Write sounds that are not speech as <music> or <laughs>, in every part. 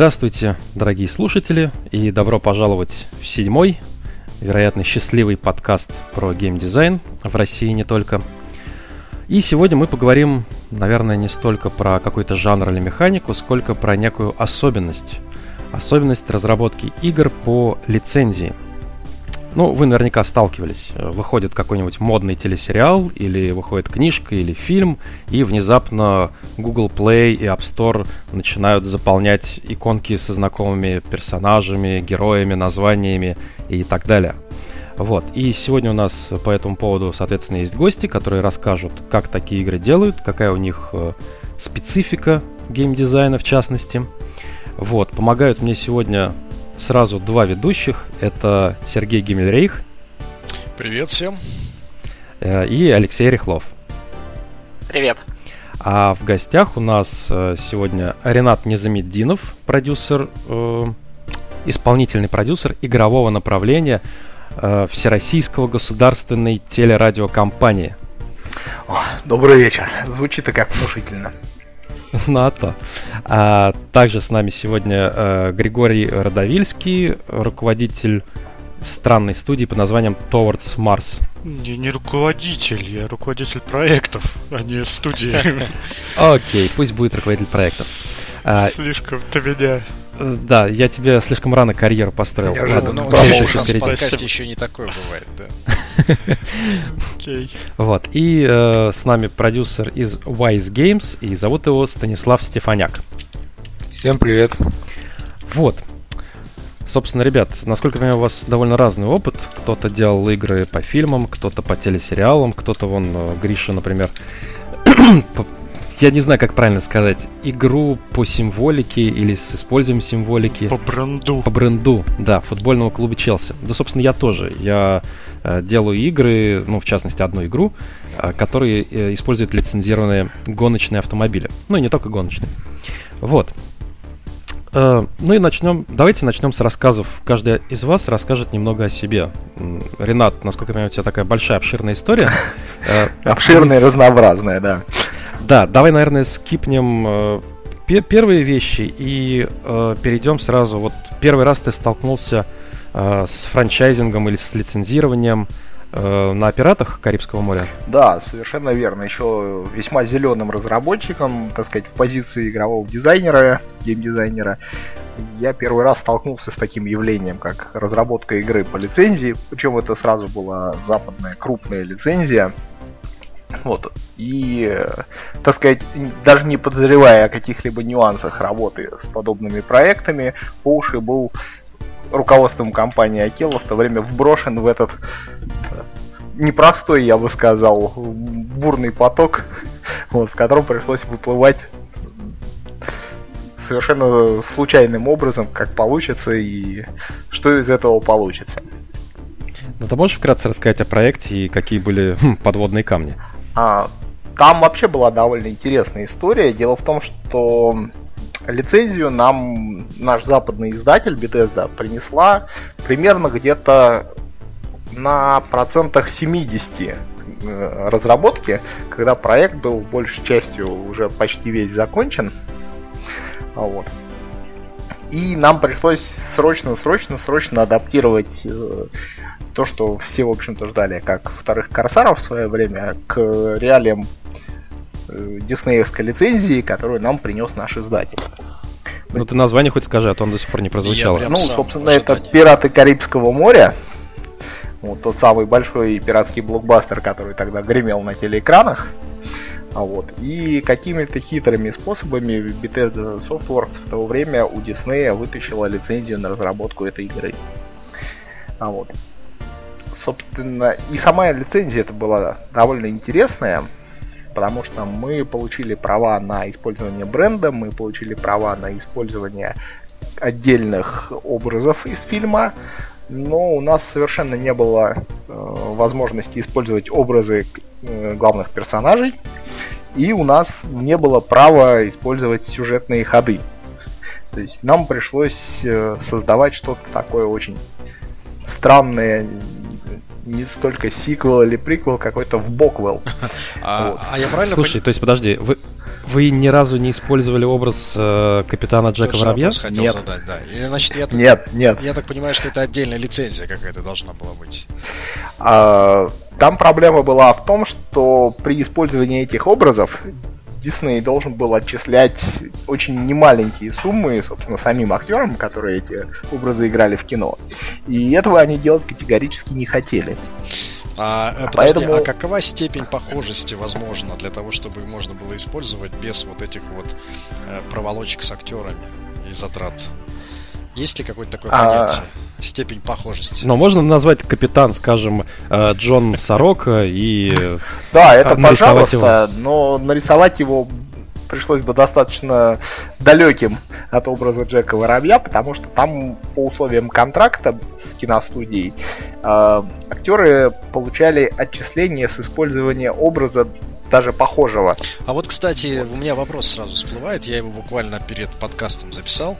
Здравствуйте, дорогие слушатели, и добро пожаловать в седьмой, вероятно, счастливый подкаст про геймдизайн в России не только. И сегодня мы поговорим, наверное, не столько про какой-то жанр или механику, сколько про некую особенность. Особенность разработки игр по лицензии – ну, вы наверняка сталкивались. Выходит какой-нибудь модный телесериал, или выходит книжка, или фильм, и внезапно Google Play и App Store начинают заполнять иконки со знакомыми персонажами, героями, названиями и так далее. Вот. И сегодня у нас по этому поводу, соответственно, есть гости, которые расскажут, как такие игры делают, какая у них э, специфика геймдизайна в частности. Вот. Помогают мне сегодня сразу два ведущих. Это Сергей Гиммельрейх. Привет всем. Э, и Алексей Рехлов. Привет. А в гостях у нас э, сегодня Ренат Незамеддинов, продюсер, э, исполнительный продюсер игрового направления Всероссийского государственной телерадиокомпании. О, добрый вечер. Звучит-то как внушительно. <laughs> Ну а также с нами сегодня а, Григорий Родовильский, руководитель странной студии под названием Towards Mars. Не, не руководитель, я руководитель проектов, а не студии. <laughs> Окей, пусть будет руководитель проектов. А, Слишком ты меня да, я тебе слишком рано карьеру построил. Я Ладно, ну, нас, у нас в подкасте еще не такое бывает, да. Okay. Вот. И э, с нами продюсер из Wise Games, и зовут его Станислав Стефаняк. Всем привет. Вот. Собственно, ребят, насколько я понимаю, у вас довольно разный опыт. Кто-то делал игры по фильмам, кто-то по телесериалам, кто-то вон э, Гриша, например, <clears throat> я не знаю, как правильно сказать, игру по символике или с использованием символики. По бренду. По бренду, да, футбольного клуба Челси. Да, собственно, я тоже. Я э, делаю игры, ну, в частности, одну игру, э, которые э, используют лицензированные гоночные автомобили. Ну, и не только гоночные. Вот. Э, ну и начнем. Давайте начнем с рассказов. Каждый из вас расскажет немного о себе. Ренат, насколько я понимаю, у тебя такая большая, обширная история. <laughs> Э, обширная и разнообразная, да. Да, давай, наверное, скипнем э, первые вещи и э, перейдем сразу. Вот первый раз ты столкнулся э, с франчайзингом или с лицензированием э, на пиратах Карибского моря? Да, совершенно верно. Еще весьма зеленым разработчиком, так сказать, в позиции игрового дизайнера, геймдизайнера, я первый раз столкнулся с таким явлением, как разработка игры по лицензии. Причем это сразу была западная крупная лицензия вот. И, так сказать, даже не подозревая о каких-либо нюансах работы с подобными проектами, по уши был руководством компании Акела в то время вброшен в этот непростой, я бы сказал, бурный поток, вот, в котором пришлось выплывать совершенно случайным образом, как получится и что из этого получится. Ну, ты можешь вкратце рассказать о проекте и какие были хм, подводные камни? А, там вообще была довольно интересная история. Дело в том, что лицензию нам наш западный издатель Bethesda принесла примерно где-то на процентах 70 э, разработки, когда проект был большей частью уже почти весь закончен. А вот. И нам пришлось срочно, срочно, срочно адаптировать э, то, что все, в общем-то, ждали, как вторых Корсаров в свое время, к реалиям э, диснеевской лицензии, которую нам принес наш издатель. Ну ты название хоть скажи, а то он до сих пор не прозвучал. Ну, собственно, это «Пираты Карибского моря». Вот тот самый большой пиратский блокбастер, который тогда гремел на телеэкранах. А вот. И какими-то хитрыми способами Bethesda Softworks в то время у Disney вытащила лицензию на разработку этой игры. А вот собственно, и сама лицензия это была довольно интересная, потому что мы получили права на использование бренда, мы получили права на использование отдельных образов из фильма, но у нас совершенно не было э, возможности использовать образы э, главных персонажей, и у нас не было права использовать сюжетные ходы. То есть нам пришлось э, создавать что-то такое очень странное, не столько сиквел или приквел, какой-то в боквел. <laughs> А, а я правильно Слушай, то есть подожди, вы, вы ни разу не использовали образ э, капитана Джека Тоже Воробья? хотел Нет. задать, да. И, значит, я, так- Нет, нет. я так понимаю, что это отдельная лицензия какая-то должна была быть. А, Там проблема была в том, что при использовании этих образов Дисней должен был отчислять очень немаленькие суммы, собственно, самим актерам, которые эти образы играли в кино. И этого они делать категорически не хотели. А, э, подожди, Поэтому- а какова степень похожести возможно для того, чтобы можно было использовать без вот этих вот э, проволочек с актерами и затрат? Есть ли какое-то такое А. понятие? Степень похожести. Но можно назвать капитан, скажем, э, Джон Сорока и... э, Да, это нарисовать пожалуйста, но нарисовать его пришлось бы достаточно далеким от образа Джека Воробья, потому что там по условиям контракта с киностудией э, актеры получали отчисления с использования образа даже похожего. А вот, кстати, у меня вопрос сразу всплывает, я его буквально перед подкастом записал.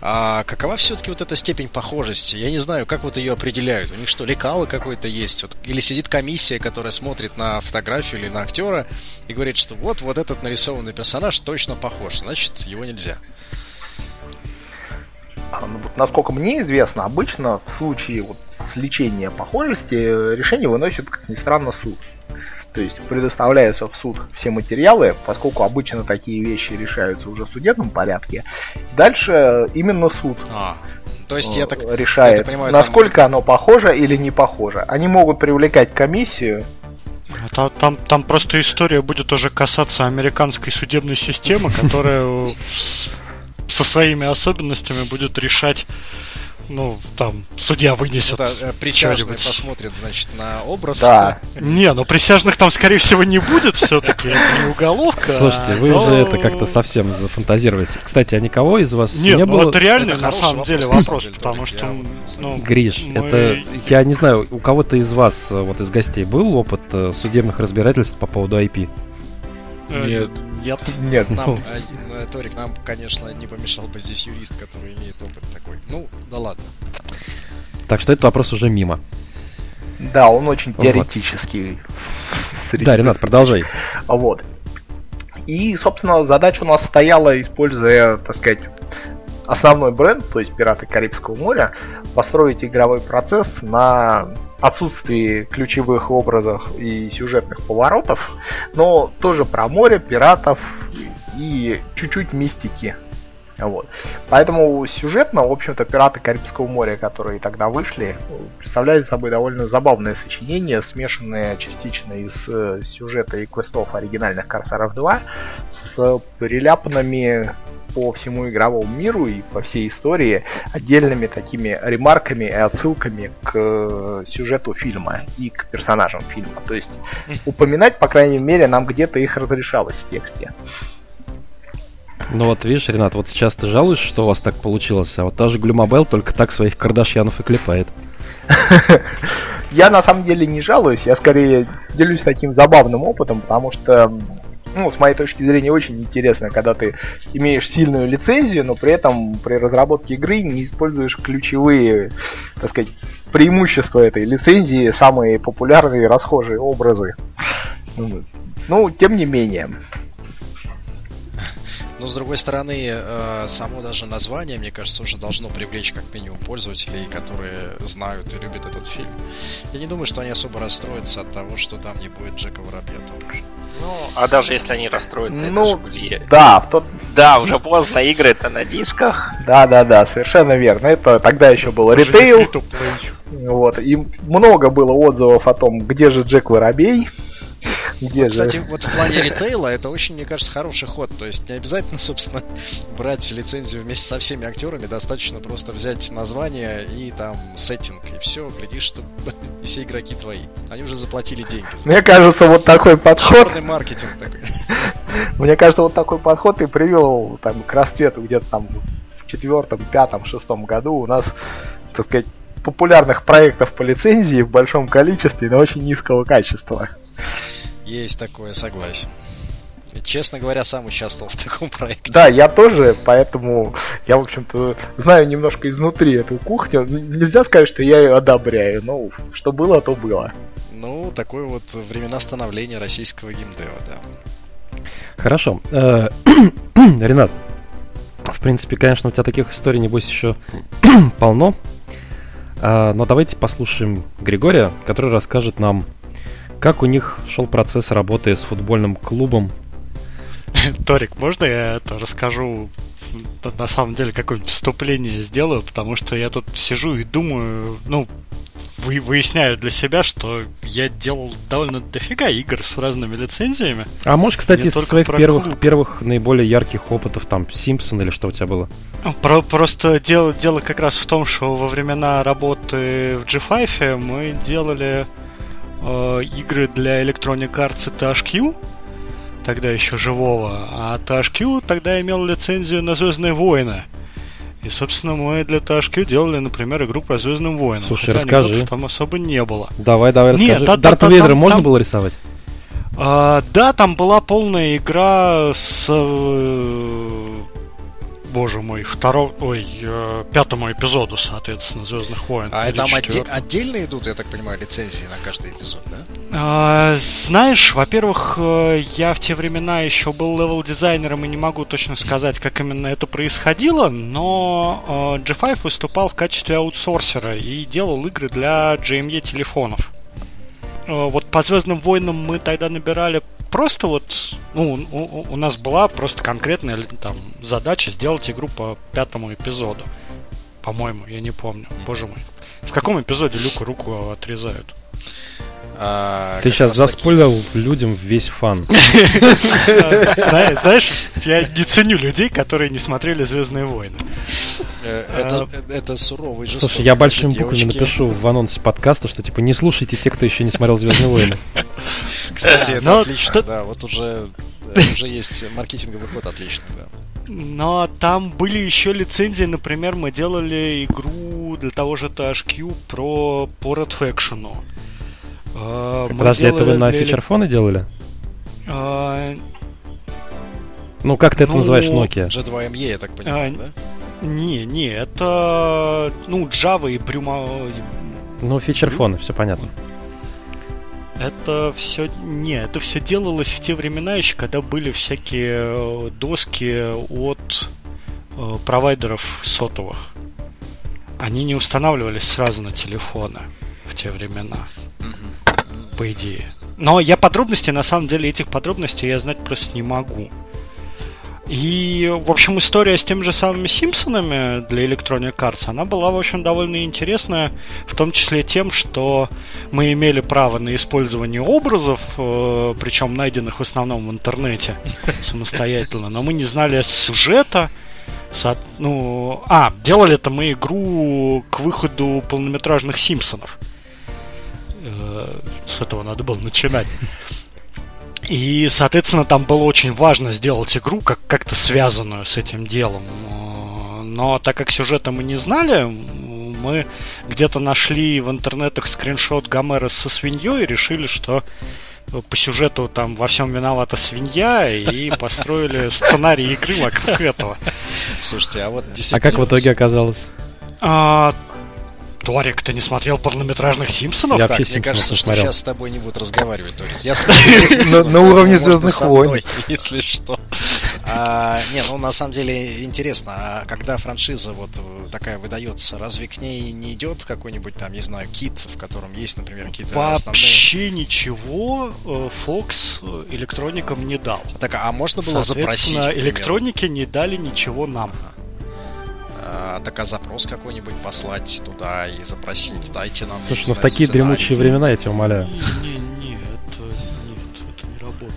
А какова все-таки вот эта степень похожести? Я не знаю, как вот ее определяют. У них что, лекало какое-то есть? Вот, или сидит комиссия, которая смотрит на фотографию или на актера и говорит, что вот, вот этот нарисованный персонаж точно похож, значит, его нельзя. А, ну, насколько мне известно, обычно в случае вот сличения похожести э, решение выносит, как ни странно, суд. То есть предоставляются в суд все материалы, поскольку обычно такие вещи решаются уже в судебном порядке. Дальше именно суд А, то есть я так э, решает, я так понимаю, там- насколько оно похоже или не похоже. Они могут привлекать комиссию. А та- Там, там просто история будет уже касаться американской судебной системы, которая <laughs> со своими особенностями будет решать, ну, там, судья вынесет. это, э, присяжные посмотрят, значит, на образ. Да. Не, ну присяжных там, скорее всего, не будет все-таки, это не уголовка. Слушайте, вы но- уже это как-то совсем зафантазировались. Кстати, а никого из вас Нет, не ну было... это реально Это на хороший самом вопрос, деле вопрос, потому что, ну, Гриш, мы- это, я не знаю, у кого-то из вас, э, вот из гостей, был опыт э, судебных разбирательств по поводу IP? Нет. Нет. Нет, Нам, э, Торик, нам, конечно, не помешал бы здесь юрист, который имеет опыт такой. Ну, да ладно. Так что этот вопрос уже мимо. да, он очень Вот. теоретический. Да, Ренат, продолжай. Вот. И, собственно, задача у нас стояла, используя, так сказать, основной бренд, то есть Пираты Карибского моря, построить игровой процесс на отсутствии ключевых образов и сюжетных поворотов, но тоже про море, пиратов и чуть-чуть мистики. Вот. Поэтому сюжетно, в общем-то, «Пираты Карибского моря», которые тогда вышли, представляют собой довольно забавное сочинение, смешанное частично из э, сюжета и квестов оригинальных «Корсаров 2» с переляпанными по всему игровому миру и по всей истории отдельными такими ремарками и отсылками к э, сюжету фильма и к персонажам фильма. То есть упоминать, по крайней мере, нам где-то их разрешалось в тексте. Ну вот видишь, Ренат, вот сейчас ты жалуешься, что у вас так получилось, а вот та же Глюмобел только так своих кардашьянов и клепает. <laughs> Я на самом деле не жалуюсь, я скорее делюсь таким забавным опытом, потому что, ну, с моей точки зрения, очень интересно, когда ты имеешь сильную лицензию, но при этом при разработке игры не используешь ключевые, так сказать, преимущества этой лицензии, самые популярные расхожие образы. Ну, Ну, тем не менее. Но, с другой стороны, э, само даже название, мне кажется, уже должно привлечь как минимум пользователей, которые знают и любят этот фильм. Я не думаю, что они особо расстроятся от того, что там не будет Джека Воробья того же. Ну, а даже если они расстроятся, Ну, это же были... Да, в тот... Да, уже поздно, игры-то на дисках. Да, да, да, совершенно верно. Это тогда еще был ритейл. Вот, и много было отзывов о том, где же Джек Воробей, где Кстати, же... вот в плане ритейла это очень, мне кажется, хороший ход. То есть не обязательно, собственно, <laughs> брать лицензию вместе со всеми актерами, достаточно просто взять название и там сеттинг, и все, глядишь, что и <laughs> все игроки твои. Они уже заплатили деньги. Мне кажется, вот такой подход, Черный маркетинг такой. <laughs> мне кажется, вот такой подход и привел там, к расцвету где-то там в четвертом, пятом, шестом году у нас, так сказать, популярных проектов по лицензии в большом количестве, но очень низкого качества. Есть такое, согласен. Честно говоря, сам участвовал в таком проекте. Да, я тоже, поэтому я, в общем-то, знаю немножко изнутри эту кухню. Нельзя сказать, что я ее одобряю, но что было, то было. Ну, такое вот времена становления российского геймдева, да. Хорошо. Э, <clears throat> Ренат, в принципе, конечно, у тебя таких историй, небось, еще <clears throat> полно. А, но давайте послушаем Григория, который расскажет нам, как у них шел процесс работы с футбольным клубом. Торик, можно я это расскажу? На самом деле, какое-нибудь вступление сделаю, потому что я тут сижу и думаю, ну, вы, выясняю для себя, что я делал довольно дофига игр с разными лицензиями. А можешь, кстати, из своих первых, первых наиболее ярких опытов, там, Симпсон или что у тебя было? Про, просто дело, дело как раз в том, что во времена работы в G5 мы делали э, игры для Electronic Arts и THQ, тогда еще живого, а THQ тогда имел лицензию на Звездные войны. И, собственно, мы для THQ делали, например, игру про Звездным воинам. Слушай, расскажи. Там особо не было. Давай, давай, расскажи. Нет, да, Дарт да, Вейдера там, можно там... было рисовать? А, да, там была полная игра с э, боже мой, второму, ой, э, пятому эпизоду, соответственно, Звездных войн. А там отде- отдельно идут, я так понимаю, лицензии на каждый эпизод, да? А, знаешь, во-первых, э, я в те времена еще был level-дизайнером и не могу точно сказать, как именно это происходило, но э, G5 выступал в качестве аутсорсера и делал игры для J2ME телефонов. Вот по Звездным войнам мы тогда набирали просто вот, ну, у, у нас была просто конкретная там задача сделать игру по пятому эпизоду. По-моему, я не помню. Боже мой. В каком эпизоде Люку руку отрезают? А, Ты сейчас заспойлил таки... людям весь фан. <laughs> Знаешь, я не ценю людей, которые не смотрели Звездные войны. Э, это, а, это суровый жестокий. Слушай, я большими буквами напишу в анонсе подкаста, что типа не слушайте те, кто еще не смотрел Звездные войны. Кстати, это отлично, да, вот уже э, уже есть маркетинговый ход отличный, да. Но там были еще лицензии, например, мы делали игру для того же THQ про по Red Faction. А, подожди, это вы на фичерфоны делали? А... Ну, как ты ну, это называешь Nokia? G2ME, я так понимаю, а, да? Не, не, это, ну, Java и Прюма... Ну, фичерфоны, все понятно. Это все... Не, это все делалось в те времена еще, когда были всякие э, доски от э, провайдеров сотовых. Они не устанавливались сразу на телефоны в те времена. По идее. Но я подробности, на самом деле, этих подробностей я знать просто не могу. И, в общем, история с теми же самыми Симпсонами для Electronic Arts, она была, в общем, довольно интересная, в том числе тем, что мы имели право на использование образов, э, причем найденных в основном в интернете <laughs> самостоятельно, но мы не знали сюжета, со, ну, а, делали это мы игру к выходу полнометражных Симпсонов. С этого надо было начинать. И, соответственно, там было очень важно сделать игру как- как-то связанную с этим делом. Но так как сюжета мы не знали, мы где-то нашли в интернетах скриншот Гомера со свиньей и решили, что по сюжету там во всем виновата свинья и <laughs> построили сценарий игры вокруг этого. Слушайте, а вот действительно... А как в итоге оказалось? А, Торик, ты не смотрел полнометражных Симпсонов? Я так, мне кажется, что смотрел. сейчас с тобой не будут разговаривать, Торик. Я <laughs> на уровне Звездных войн. <laughs> Если что. А, не, ну на самом деле интересно, а когда франшиза вот такая выдается, разве к ней не идет какой-нибудь там, не знаю, кит, в котором есть, например, какие-то основные... Вообще ничего э, Fox э, электроникам не дал. Так, а можно было запросить? электроники не дали ничего нам. Ага. А, так а запрос какой-нибудь послать туда и запросить, дайте нам. Слушай, ну в такие сценарий. дремучие времена я тебя умоляю. Не,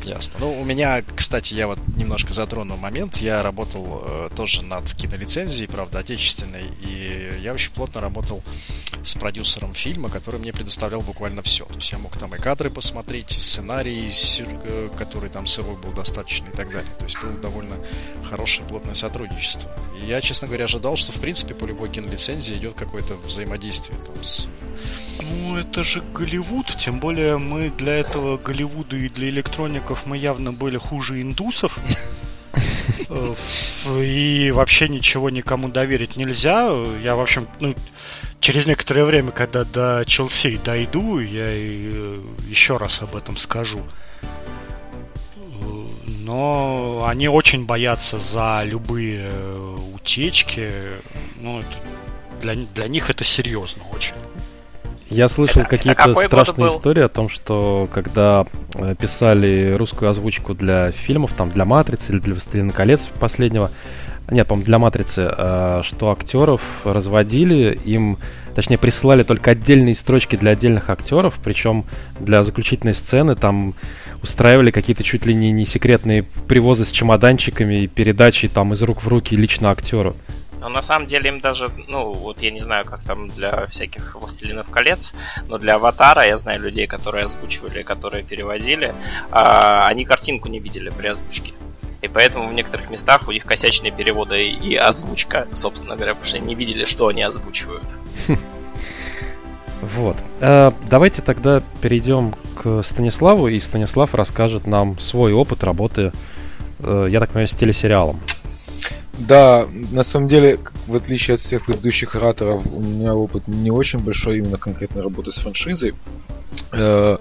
Ясно. Ну, у меня, кстати, я вот немножко затронул момент. Я работал э, тоже над кинолицензией, правда, отечественной, и я очень плотно работал с продюсером фильма, который мне предоставлял буквально все. То есть я мог там и кадры посмотреть, и сценарий, э, который там сырой был достаточно и так далее. То есть было довольно хорошее плотное сотрудничество. И я, честно говоря, ожидал, что в принципе по любой кинолицензии идет какое-то взаимодействие там, с Ну, это же Голливуд, тем более мы для этого Голливуда и для электроников мы явно были хуже индусов. Э, и вообще ничего никому доверить нельзя. Я, в общем, ну, через некоторое время, когда до Челси дойду, я э, еще раз об этом скажу. Но они очень боятся за любые э, утечки. Ну, это, для, для них это серьезно очень. Я слышал какие-то страшные истории о том, что когда э, писали русскую озвучку для фильмов, там для Матрицы или для Властелина колец последнего, нет, по-моему, для Матрицы, э, что актеров разводили, им, точнее, присылали только отдельные строчки для отдельных актеров, причем для заключительной сцены там устраивали какие-то чуть ли не, не секретные привозы с чемоданчиками и передачи там из рук в руки лично актеру. Но на самом деле им даже, ну, вот я не знаю, как там для всяких Властелинов колец, но для Аватара я знаю людей, которые озвучивали, которые переводили, а, они картинку не видели при озвучке. И поэтому в некоторых местах у них косячные переводы и озвучка, собственно говоря, потому что они не видели, что они озвучивают. Вот. Э, давайте тогда перейдем к Станиславу, и Станислав расскажет нам свой опыт работы, э, я так понимаю, с телесериалом. Да, на самом деле, в отличие от всех предыдущих ораторов, у меня опыт не очень большой именно конкретной работы с франшизой. Э,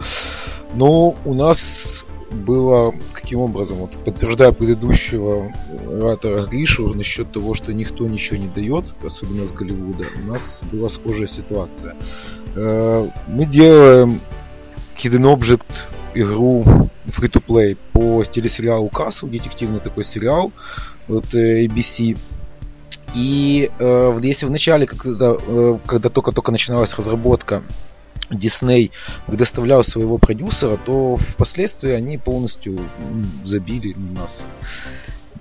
но у нас было каким образом, вот подтверждая предыдущего оратора Гришу насчет того, что никто ничего не дает, особенно с Голливуда, у нас была схожая ситуация. Э, мы делаем Hidden Object игру free-to-play по телесериалу Castle, детективный такой сериал, от э, ABC. И э, если в начале, когда, э, когда только-только начиналась разработка, Дисней предоставлял своего продюсера, то впоследствии они полностью забили на нас.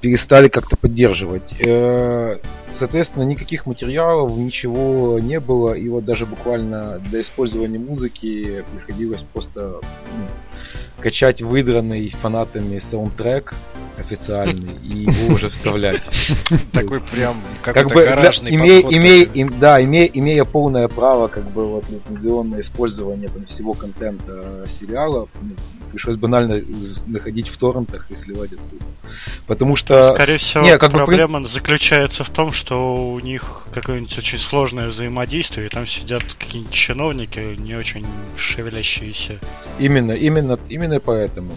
Перестали как-то поддерживать. Э, соответственно, никаких материалов, ничего не было. И вот даже буквально для использования музыки приходилось просто ну, качать выдранный фанатами саундтрек официальный и его уже вставлять. <laughs> Такой прям как бы гаражный Да, имея полное право как бы вот лицензионное использование там всего контента сериалов, ну, пришлось банально находить в торрентах и сливать оттуда. Потому что... Скорее всего, не, как проблема бы... заключается в том, что у них какое-нибудь очень сложное взаимодействие, и там сидят какие-нибудь чиновники, не очень шевелящиеся. Именно, именно, именно поэтому.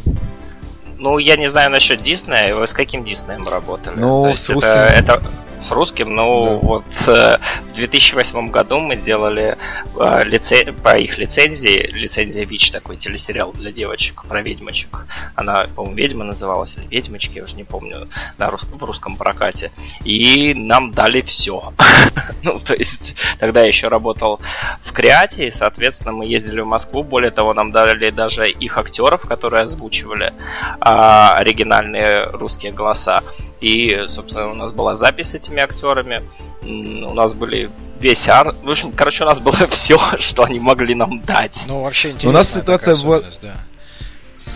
Ну, я не знаю насчет Диснея. Вы с каким Диснеем работали? Ну, То с русским. Это, это с русским. Ну, да. вот э, в 2008 году мы делали э, лице... по их лицензии, лицензия ВИЧ, такой телесериал для девочек про ведьмочек. Она, по-моему, ведьма называлась, или ведьмочки, я уже не помню, на рус... в русском прокате. И нам дали все. <laughs> ну, то есть, тогда я еще работал в Креате, и, соответственно, мы ездили в Москву. Более того, нам дали даже их актеров, которые озвучивали а, оригинальные русские голоса. И, собственно, у нас была запись с этими актерами. У нас были весь ар... В общем, короче, у нас было <laughs> все, что они могли нам дать. Ну, вообще интересно. У нас ситуация была да.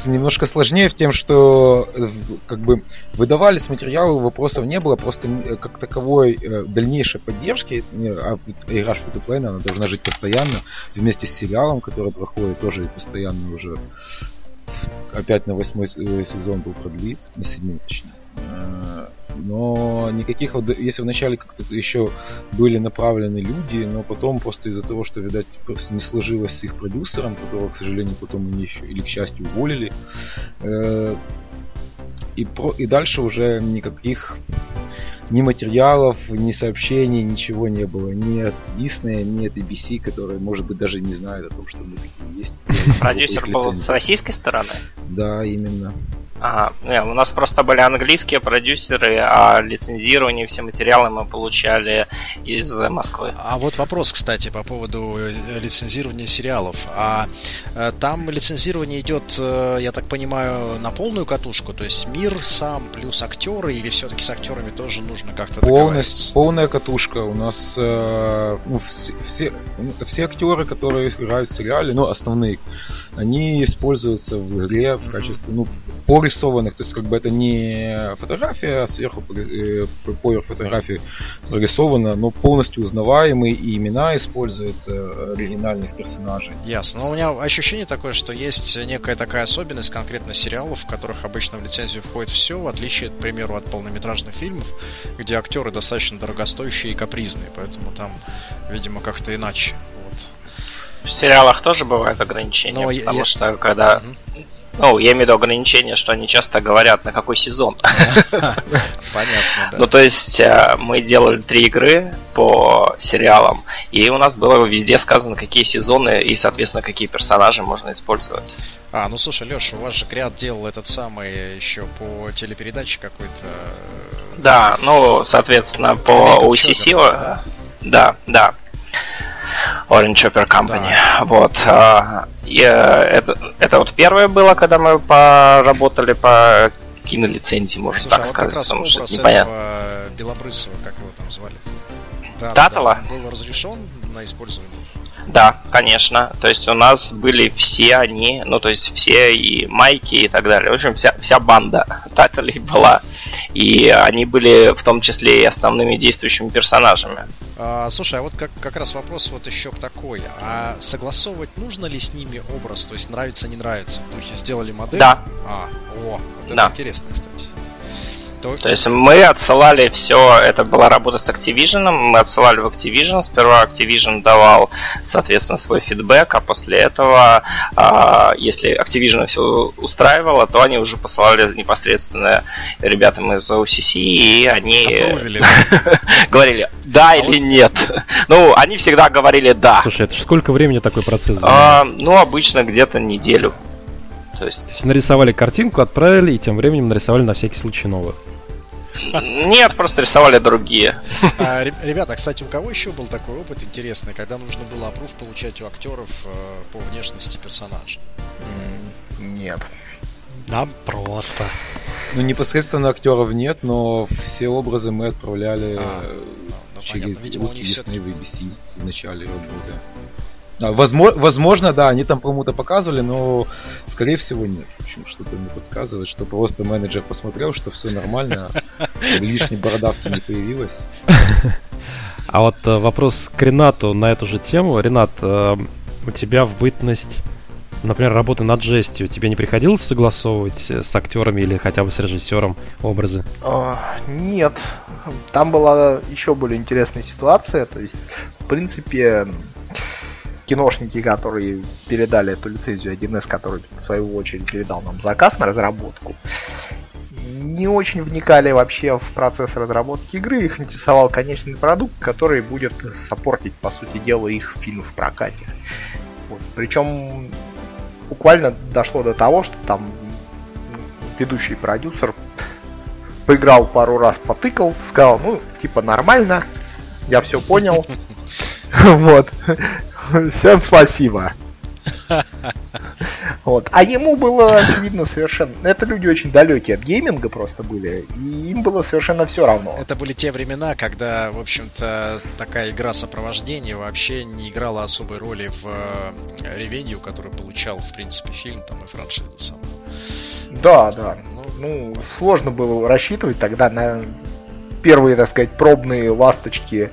немножко сложнее в тем, что э, как бы выдавались материалы, вопросов не было, просто э, как таковой э, дальнейшей поддержки, а игра Free она должна жить постоянно, вместе с сериалом, который проходит тоже постоянно уже опять на восьмой сезон был продлит, на седьмой точнее. Но никаких, если вначале как-то еще были направлены люди, но потом просто из-за того, что, видать, просто не сложилось с их продюсером, которого, к сожалению, потом они еще, или к счастью, уволили, э, и, про, и дальше уже никаких ни материалов, ни сообщений, ничего не было. Ни от Disney, ни от ABC, которые, может быть, даже не знают о том, что мы такие есть. Продюсер был с российской стороны? Да, именно. Ага. Не, у нас просто были английские продюсеры, а лицензирование, все материалы мы получали из Москвы. А вот вопрос, кстати, по поводу э, лицензирования сериалов. А э, там лицензирование идет, э, я так понимаю, на полную катушку? То есть мир сам плюс актеры или все-таки с актерами тоже нужно как-то Полностью, Полная катушка. У нас э, ну, все, все, все актеры, которые играют в сериале, ну, основные, они используются в игре в качестве, ну, по прорисованных, то есть как бы это не фотография, а сверху э, поверх фотографии прорисовано, но полностью узнаваемые и имена используются оригинальных персонажей. Ясно. Но у меня ощущение такое, что есть некая такая особенность конкретно сериалов, в которых обычно в лицензию входит все, в отличие, к примеру, от полнометражных фильмов, где актеры достаточно дорогостоящие и капризные, поэтому там, видимо, как-то иначе. В сериалах тоже бывают ограничения, Но потому я... что когда... Угу. Ну, я имею в виду ограничения, что они часто говорят, на какой сезон. <laughs> Понятно, да. Ну, то есть, э, мы делали три игры по сериалам, и у нас было везде сказано, какие сезоны и, соответственно, какие персонажи можно использовать. А, ну слушай, Леша, у вас же Криат делал этот самый еще по телепередаче какой-то. Да, ну, соответственно, по OCC. Да, да. Orange Chopper Company. Да. Вот. А, и, э, это, это вот первое было, когда мы поработали по кинолицензии, можно Слушай, так а сказать, вот потому что непонятно. Белобрысова, как его там звали? Да, Татала? Да, был разрешен на использование. Да, конечно. То есть у нас были все они, ну то есть все и майки и так далее. В общем, вся, вся банда <laughs> Таталей была. И они были в том числе и основными действующими персонажами. А, слушай, а вот как, как раз вопрос вот еще такой. А согласовывать нужно ли с ними образ? То есть нравится, не нравится? В духе сделали модель? Да. А, о, вот это да. интересно, кстати. То... То есть мы отсылали все, это была работа с Activision, мы отсылали в Activision, сперва Activision давал, соответственно, свой фидбэк, а после этого, а, если Activision все устраивало, то они уже посылали непосредственно ребятам из OCC, и они <laughs> говорили да а или нет. <laughs> Ну, они всегда говорили да. Слушай, это сколько времени такой процесс а, Ну, обычно где-то неделю. То есть... Нарисовали картинку, отправили, и тем временем нарисовали на всякий случай новую. Нет, просто рисовали другие. А, ребята, кстати, у кого еще был такой опыт интересный, когда нужно было опруф получать у актеров э, по внешности персонажа? Нет. Нам просто. Ну, непосредственно актеров нет, но все образы мы отправляли а, ну, через Видимо, русский Disney VBC в начале работы. Да, возможно, возможно, да, они там кому-то показывали, но скорее всего нет. В общем, что-то мне подсказывает, что просто менеджер посмотрел, что все нормально, лишней бородавки не появилось. А вот э, вопрос к Ренату на эту же тему. Ренат, э, у тебя в бытность, например, работы над жестью, тебе не приходилось согласовывать с актерами или хотя бы с режиссером образы? А, нет. Там была еще более интересная ситуация. То есть, в принципе, киношники, которые передали эту лицензию 1С, который в свою очередь передал нам заказ на разработку, не очень вникали вообще в процесс разработки игры, их интересовал конечный продукт, который будет сопортить, по сути дела, их фильм в прокате. Вот. Причем буквально дошло до того, что там ведущий продюсер поиграл пару раз, потыкал, сказал, ну, типа, нормально, я все понял. <laughs> <laughs> Вот. Всем спасибо. <laughs> Вот. А ему было очевидно совершенно... Это люди очень далекие от гейминга просто были, и им было совершенно все равно. Это были те времена, когда, в общем-то, такая игра сопровождения вообще не играла особой роли в э, ревенью, который получал, в принципе, фильм там и франшизу сам. Да, да. Ну, ну, сложно было рассчитывать тогда на первые, так сказать, пробные ласточки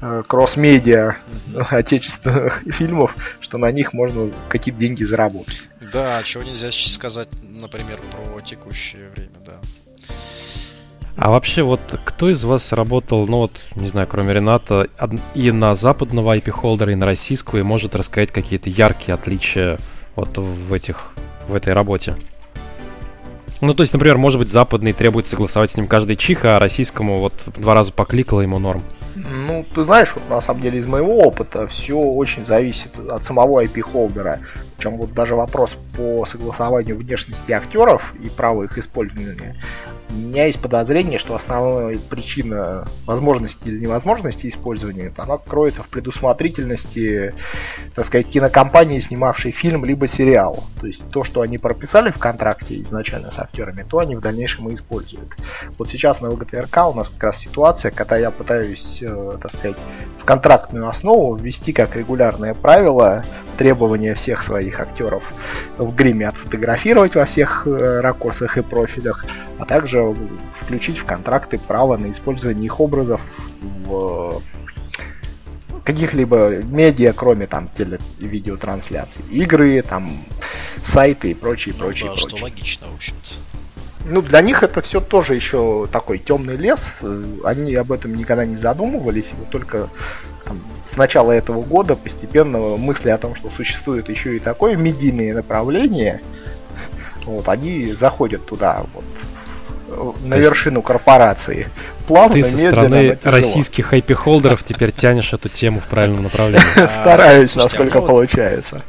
кросс-медиа <laughs> отечественных фильмов, что на них можно какие-то деньги заработать. Да, чего нельзя сказать, например, про текущее время, да. А вообще, вот кто из вас работал, ну вот, не знаю, кроме Рената, и на западного IP-холдера, и на российского, и может рассказать какие-то яркие отличия вот в этих, в этой работе? Ну, то есть, например, может быть, западный требует согласовать с ним каждый чих, а российскому вот два раза покликало ему норм. Ну, ты знаешь, вот на самом деле из моего опыта все очень зависит от самого IP-холдера. Причем вот даже вопрос по согласованию внешности актеров и права их использования У меня есть подозрение, что основная причина возможности или невозможности использования, она кроется в предусмотрительности, так сказать, кинокомпании, снимавшей фильм либо сериал. То есть то, что они прописали в контракте изначально с актерами, то они в дальнейшем и используют. Вот сейчас на ВГТРК у нас как раз ситуация, когда я пытаюсь, э, так сказать, в контрактную основу ввести как регулярное правило требования всех своих актеров в гриме отфотографировать во всех э, ракурсах и профилях, а также включить в контракты право на использование их образов в каких-либо медиа, кроме там теле видеотрансляций, игры, там сайты и прочее, ну, прочее, да, прочее. что логично, в общем-то. Ну, для них это все тоже еще такой темный лес. Они об этом никогда не задумывались, и вот только там, с начала этого года постепенно мысли о том, что существует еще и такое медийное направление, вот, они заходят туда, вот, на вершину корпорации. Плавно, Ты со стороны российских хайпи-холдеров теперь тянешь эту тему в правильном направлении. <laughs> Стараюсь, насколько а получается.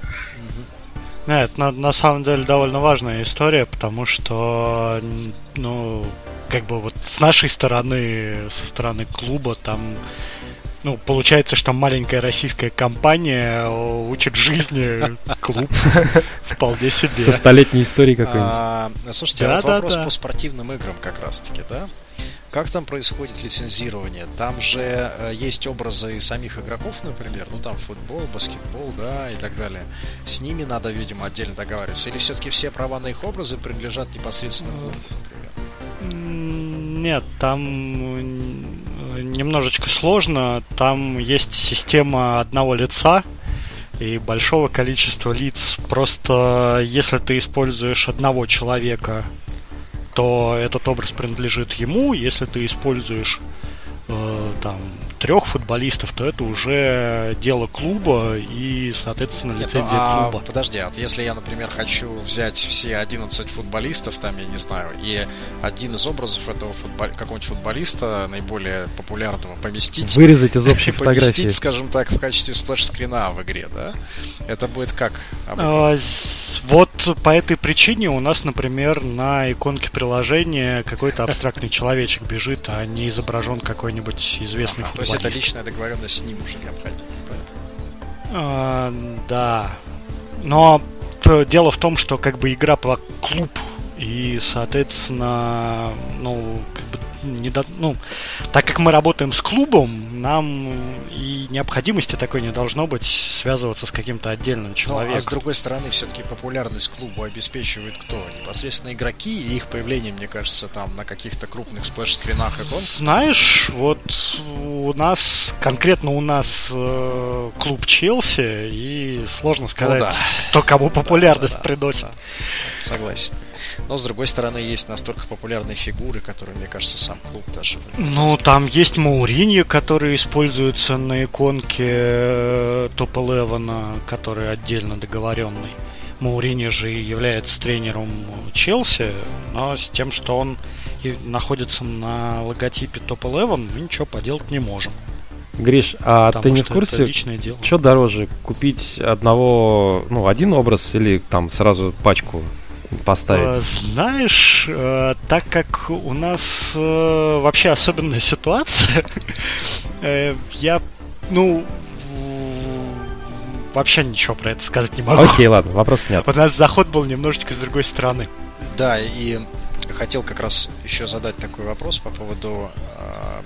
Нет, на, на самом деле довольно важная история, потому что, ну, как бы вот с нашей стороны, со стороны клуба, там ну, получается, что маленькая российская компания учит жизни клуб <laughs> вполне себе. Со столетней историей какой-нибудь. А, слушайте, да, а вот вопрос по спортивным играм как раз-таки, да? Как там происходит лицензирование? Там же э, есть образы самих игроков, например, ну там футбол, баскетбол, да, и так далее. С ними надо, видимо, отдельно договариваться. Или все-таки все права на их образы принадлежат непосредственно клубу, например? Нет, там немножечко сложно. Там есть система одного лица и большого количества лиц. Просто если ты используешь одного человека, то этот образ принадлежит ему. Если ты используешь э, там трех футболистов, то это уже дело клуба и, соответственно, лицензия Нет, ну, а, клуба. Подожди, а если я, например, хочу взять все 11 футболистов, там, я не знаю, и один из образов этого футбол... какого-нибудь футболиста, наиболее популярного, поместить... Вырезать из общей <laughs> фотографии. Поместить, скажем так, в качестве сплэш-скрина в игре, да? Это будет как? А, вот по этой причине у нас, например, на иконке приложения какой-то абстрактный человечек бежит, а не изображен какой-нибудь известный футболист есть это личная договоренность с ним уже необходима, а, да. Но дело в том, что как бы игра про клуб, и, соответственно, ну, как бы не до... ну, так как мы работаем с клубом, нам и необходимости такой не должно быть связываться с каким-то отдельным человеком. Ну, а с другой стороны, все-таки популярность клубу обеспечивает кто? Непосредственно игроки и их появление, мне кажется, там на каких-то крупных сплэш-скринах и гон. Знаешь, вот у нас, конкретно у нас э, клуб Челси, и сложно сказать, ну, да. кто кому популярность да, да, приносит. Да. Согласен. Но, с другой стороны, есть настолько популярные фигуры, которые, мне кажется, сам клуб даже... Ну, там есть Мауриньо, который используется на иконке э, топ-11, который отдельно договоренный. Маурини же является тренером Челси, но с тем, что он находится на логотипе топ-11, мы ничего поделать не можем. Гриш, а Потому ты не в курсе, что дороже, купить одного, ну, один образ или там сразу пачку поставить? Э, знаешь, э, так как у нас э, вообще особенная ситуация, <laughs> я, ну, вообще ничего про это сказать не могу. Окей, ладно, вопрос нет. У нас заход был немножечко с другой стороны. Да, и хотел как раз еще задать такой вопрос по поводу э,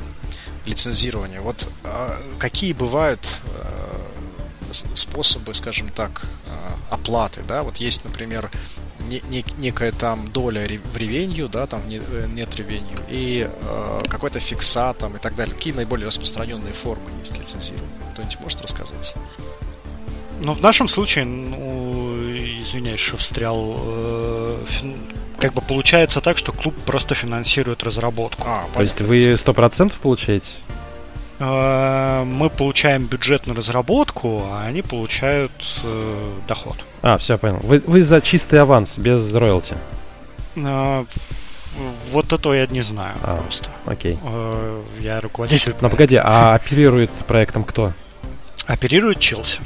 лицензирования. Вот э, какие бывают э, способы, скажем так, э, оплаты, да? Вот есть, например, не, не, некая там доля в ревенью, да, там не, э, нет ревенью, и э, какой-то фиксат там и так далее. Какие наиболее распространенные формы есть лицензирования? Кто-нибудь может рассказать? Ну, в нашем случае, ну, извиняюсь, что встрял, э, как бы получается так, что клуб просто финансирует разработку. А, То есть вы сто процентов получаете? Э, мы получаем бюджет на разработку, а они получают э, доход. А, все, понял. Вы, вы за чистый аванс, без роялти. Э, вот это я не знаю а, просто. Окей. Э, я руководитель. Но погоди, а оперирует проектом кто? Оперирует Челси.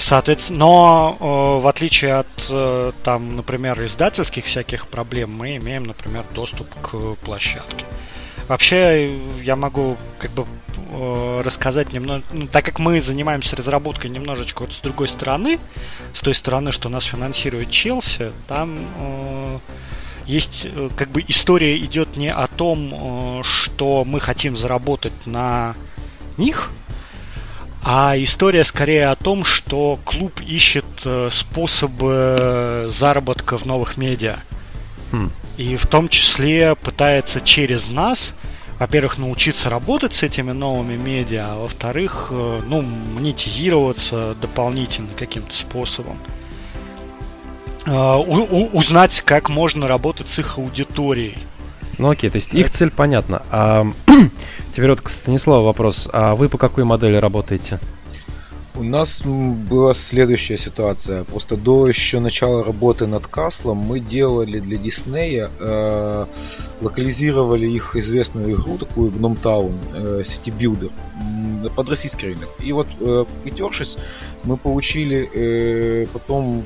Соответственно, но э, в отличие от, э, там, например, издательских всяких проблем, мы имеем, например, доступ к площадке. Вообще, я могу как бы рассказать немного, ну, так как мы занимаемся разработкой немножечко вот с другой стороны, с той стороны, что нас финансирует Челси, там э, есть как бы история идет не о том, э, что мы хотим заработать на них, а история скорее о том, что клуб ищет э, способы заработка в новых медиа. Хм. И в том числе пытается через нас, во-первых, научиться работать с этими новыми медиа, а во-вторых, э, ну, монетизироваться дополнительно каким-то способом. Э, узнать, как можно работать с их аудиторией. Ну окей, то есть их цель понятна. А <clears throat> Теперь вот к Станиславу вопрос. А вы по какой модели работаете? У нас была следующая ситуация. Просто до еще начала работы над Каслом мы делали для Диснея, э, локализировали их известную игру, такую Gnome Town, э, City Builder, под российский рынок. И вот, э, притершись, мы получили э, потом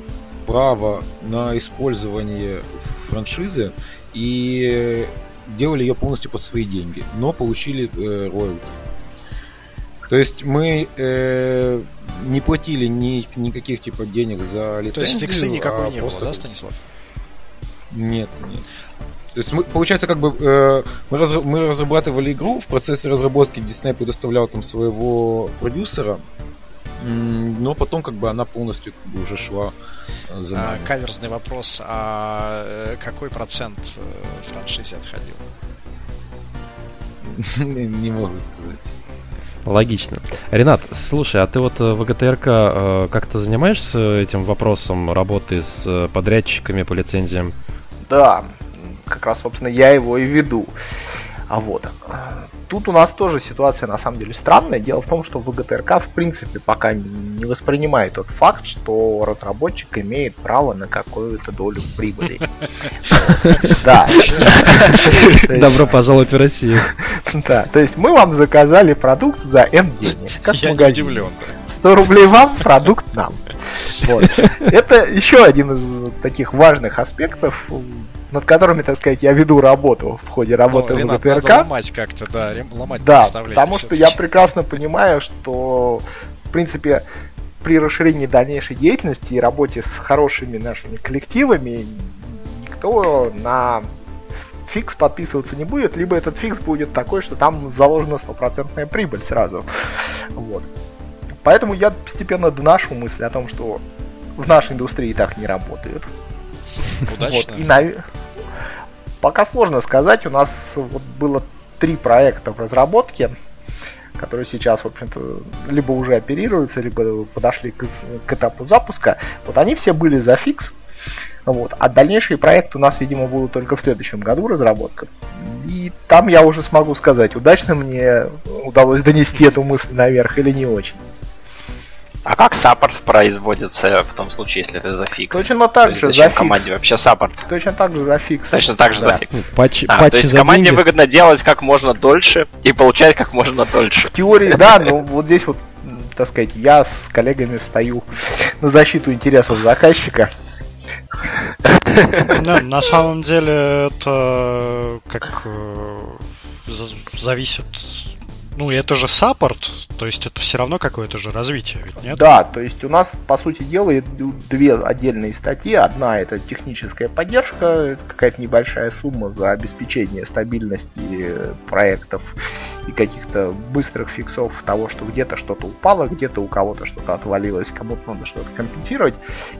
право на использование франшизы и делали ее полностью под свои деньги, но получили э, роялти. То есть мы э, не платили ни, никаких типа денег за лицензию. То есть фиксы никакой а не просто... было, да, Станислав? Нет, нет. То есть мы, получается, как бы э, мы, раз, мы разрабатывали игру, в процессе разработки Disney предоставлял там своего продюсера, но потом как бы она полностью как бы, уже шла э, за нами. А, каверзный вопрос, а э, какой процент э, франшизе отходил? <laughs> Не могу сказать. Логично. Ренат, слушай, а ты вот в ГТРК э, как-то занимаешься этим вопросом работы с подрядчиками по лицензиям? Да, как раз, собственно, я его и веду. А вот. Тут у нас тоже ситуация на самом деле странная. Дело в том, что ВГТРК в принципе пока не воспринимает тот факт, что разработчик имеет право на какую-то долю прибыли. <laughs> Да. <laughs> Добро пожаловать в Россию. <laughs> Да, то есть мы вам заказали продукт за N денег. Как Я не удивлен. 100 рублей вам, продукт нам. Вот. Это еще один из таких важных аспектов над которыми, так сказать, я веду работу в ходе работы ну, в ГТРК. Надо ломать как-то, да, ломать Да, потому что я прекрасно понимаю, что, в принципе, при расширении дальнейшей деятельности и работе с хорошими нашими коллективами никто на фикс подписываться не будет, либо этот фикс будет такой, что там заложена стопроцентная прибыль сразу. Вот. Поэтому я постепенно доношу мысль о том, что в нашей индустрии так не работает. Удачно. Вот, и, Пока сложно сказать, у нас вот было три проекта в разработке, которые сейчас, в общем-то, либо уже оперируются, либо подошли к, к этапу запуска. Вот они все были за фикс. Вот. А дальнейшие проекты у нас, видимо, будут только в следующем году разработка. И там я уже смогу сказать, удачно мне удалось донести эту мысль наверх или не очень. А как support производится в том случае, если это за fix? Точно так же, зачем за команде вообще support? Точно так же за fix. Точно так же да. за fix. Патч, а, то есть команде деньги. выгодно делать как можно дольше и получать как можно дольше. В теории, да, <laughs> но вот здесь вот, так сказать, я с коллегами встаю на защиту интересов заказчика. <laughs> на самом деле это как э, зависит ну, это же саппорт, то есть это все равно какое-то же развитие, ведь нет? Да, то есть у нас, по сути дела, две отдельные статьи. Одна это техническая поддержка, какая-то небольшая сумма за обеспечение стабильности проектов и каких-то быстрых фиксов того, что где-то что-то упало, где-то у кого-то что-то отвалилось, кому-то надо что-то компенсировать.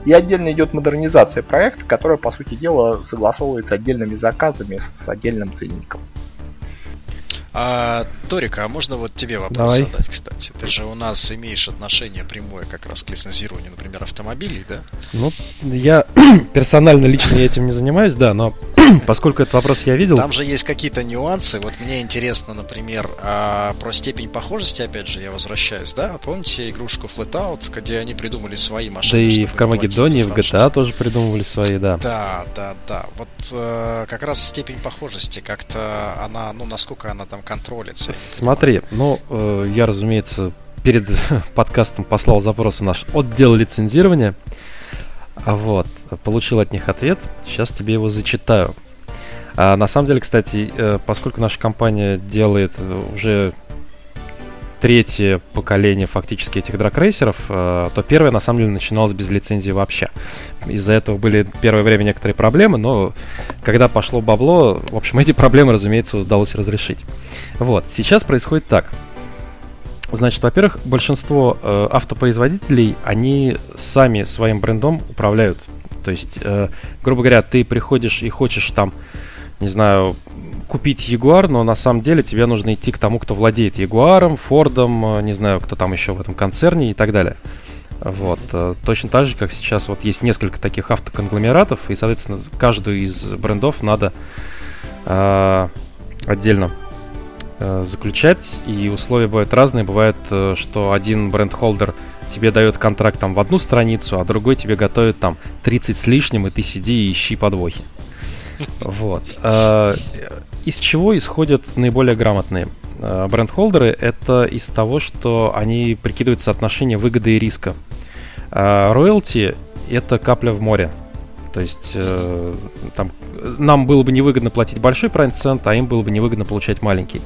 И отдельно идет модернизация проекта, которая, по сути дела, согласовывается отдельными заказами с отдельным ценником. А, Торика, а можно вот тебе вопрос Давай. задать, кстати? Ты же у нас имеешь отношение прямое как раз к лицензированию, например, автомобилей, да? Ну, я <clears throat> персонально лично этим не занимаюсь, да, но <clears throat> поскольку этот вопрос я видел... Там же есть какие-то нюансы. Вот мне интересно, например, а, про степень похожести, опять же, я возвращаюсь, да? Помните игрушку Flatout, где они придумали свои машины? Да и в Камагеддоне, и в GTA тоже придумывали свои, да. Да, да, да. Вот э, как раз степень похожести, как-то она, ну, насколько она там контролится. Смотри, ну, э, я, разумеется, перед <laughs> подкастом послал запрос в наш отдел лицензирования. Вот, получил от них ответ. Сейчас тебе его зачитаю. А на самом деле, кстати, э, поскольку наша компания делает уже третье поколение фактически этих дракрейсеров, э, то первое на самом деле начиналось без лицензии вообще. Из-за этого были первое время некоторые проблемы, но когда пошло бабло, в общем, <laughs> эти проблемы, разумеется, удалось разрешить. Вот, сейчас происходит так. Значит, во-первых, большинство э, автопроизводителей, они сами своим брендом управляют. То есть, э, грубо говоря, ты приходишь и хочешь там, не знаю, купить Ягуар, но на самом деле тебе нужно идти к тому, кто владеет Ягуаром, Фордом, э, не знаю, кто там еще в этом концерне и так далее. Вот. Э, точно так же, как сейчас вот есть несколько таких автоконгломератов, и, соответственно, каждую из брендов надо э, отдельно Э, заключать, и условия бывают разные. Бывает, э, что один бренд-холдер тебе дает контракт там в одну страницу, а другой тебе готовит там 30 с лишним, и ты сиди и ищи подвохи. <laughs> Вот. Э, из чего исходят наиболее грамотные бренд-холдеры? Это из того, что они прикидывают соотношение выгоды и риска. Роялти — это капля в море. То есть э, там, нам было бы невыгодно платить большой процент, а им было бы невыгодно получать маленький.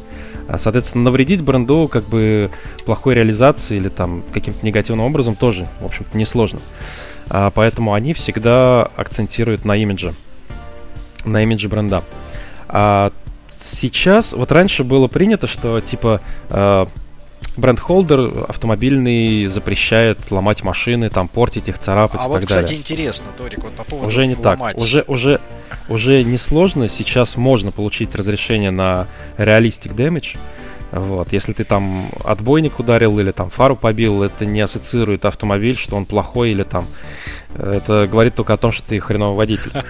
А, соответственно, навредить бренду как бы плохой реализации или там каким-то негативным образом тоже, в общем-то, несложно. А, поэтому они всегда акцентируют на имидже, на имидже бренда. А сейчас, вот раньше было принято, что типа а, бренд-холдер автомобильный запрещает ломать машины, там портить их, царапать а и вот, так кстати, далее. интересно, Торик, вот по поводу Уже не ломать. так. Уже, уже, уже не сложно. Сейчас можно получить разрешение на Realistic Damage. Вот. Если ты там отбойник ударил или там фару побил, это не ассоциирует автомобиль, что он плохой или там... Это говорит только о том, что ты хреновый водитель. <laughs>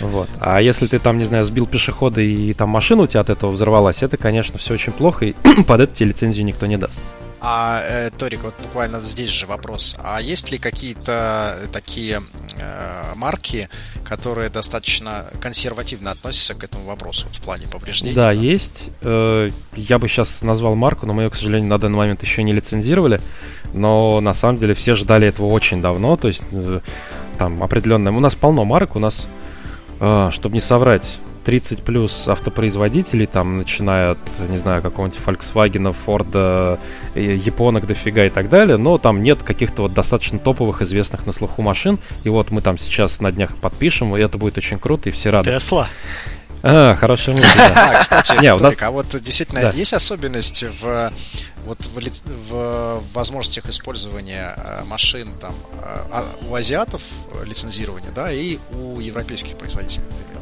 Вот. А если ты там, не знаю, сбил пешехода и там машина у тебя от этого взорвалась, это, конечно, все очень плохо, и <clears throat> под это тебе лицензию никто не даст. А, э, Торик, вот буквально здесь же вопрос. А есть ли какие-то такие э, марки, которые достаточно консервативно относятся к этому вопросу в плане повреждений? Да, там? есть. Э, я бы сейчас назвал марку, но мы ее, к сожалению, на данный момент еще не лицензировали. Но на самом деле все ждали этого очень давно. То есть э, там определенное... У нас полно марок, у нас, э, чтобы не соврать, 30 плюс автопроизводителей, там, начиная от, не знаю, какого-нибудь Volkswagen, Ford, э, японок дофига и так далее, но там нет каких-то вот достаточно топовых, известных на слуху машин, и вот мы там сейчас на днях подпишем, и это будет очень круто, и все рады. Тесла. А, хорошая мысль, да. А, кстати, Не, у нас... а вот действительно да. есть особенность в вот в, в возможностях использования э, машин там а, у азиатов лицензирования, да, и у европейских производителей, например.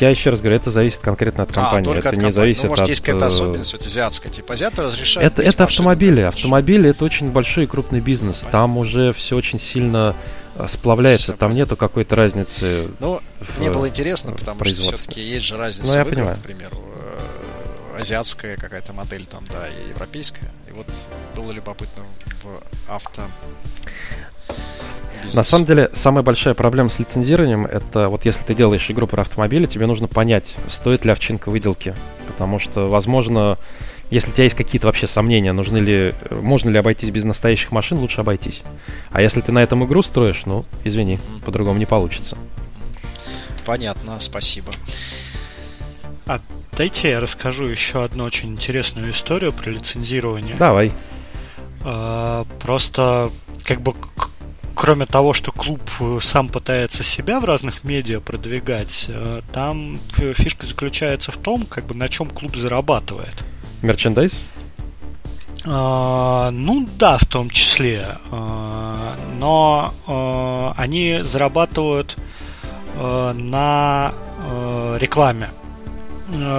Я еще раз говорю, это зависит конкретно от а, компании. А, это от не компании. зависит ну, может, от... есть какая-то э, особенность вот, азиатская. Типа азиаты разрешают. Это, это автомобили. Автомобили это очень большой и крупный бизнес. Понятно. Там уже все очень сильно э, сплавляется, все там понятно. нету какой-то разницы. Ну, в, мне было интересно, потому что все-таки есть же разница. Ну, я выбор, понимаю. Например, э, азиатская какая-то модель там, да, и европейская. И вот было любопытно в авто бизнес. На самом деле, самая большая проблема с лицензированием, это вот если ты делаешь игру про автомобили, тебе нужно понять, стоит ли овчинка выделки. Потому что, возможно, если у тебя есть какие-то вообще сомнения, нужны ли, можно ли обойтись без настоящих машин, лучше обойтись. А если ты на этом игру строишь, ну, извини, по-другому не получится. Понятно, спасибо. А дайте я расскажу еще одну очень интересную историю про лицензирование. Давай. А, просто как бы кроме того, что клуб э, сам пытается себя в разных медиа продвигать, э, там фишка заключается в том, как бы на чем клуб зарабатывает. Мерчендайз? А, ну да, в том числе. А, но а, они зарабатывают а, на рекламе.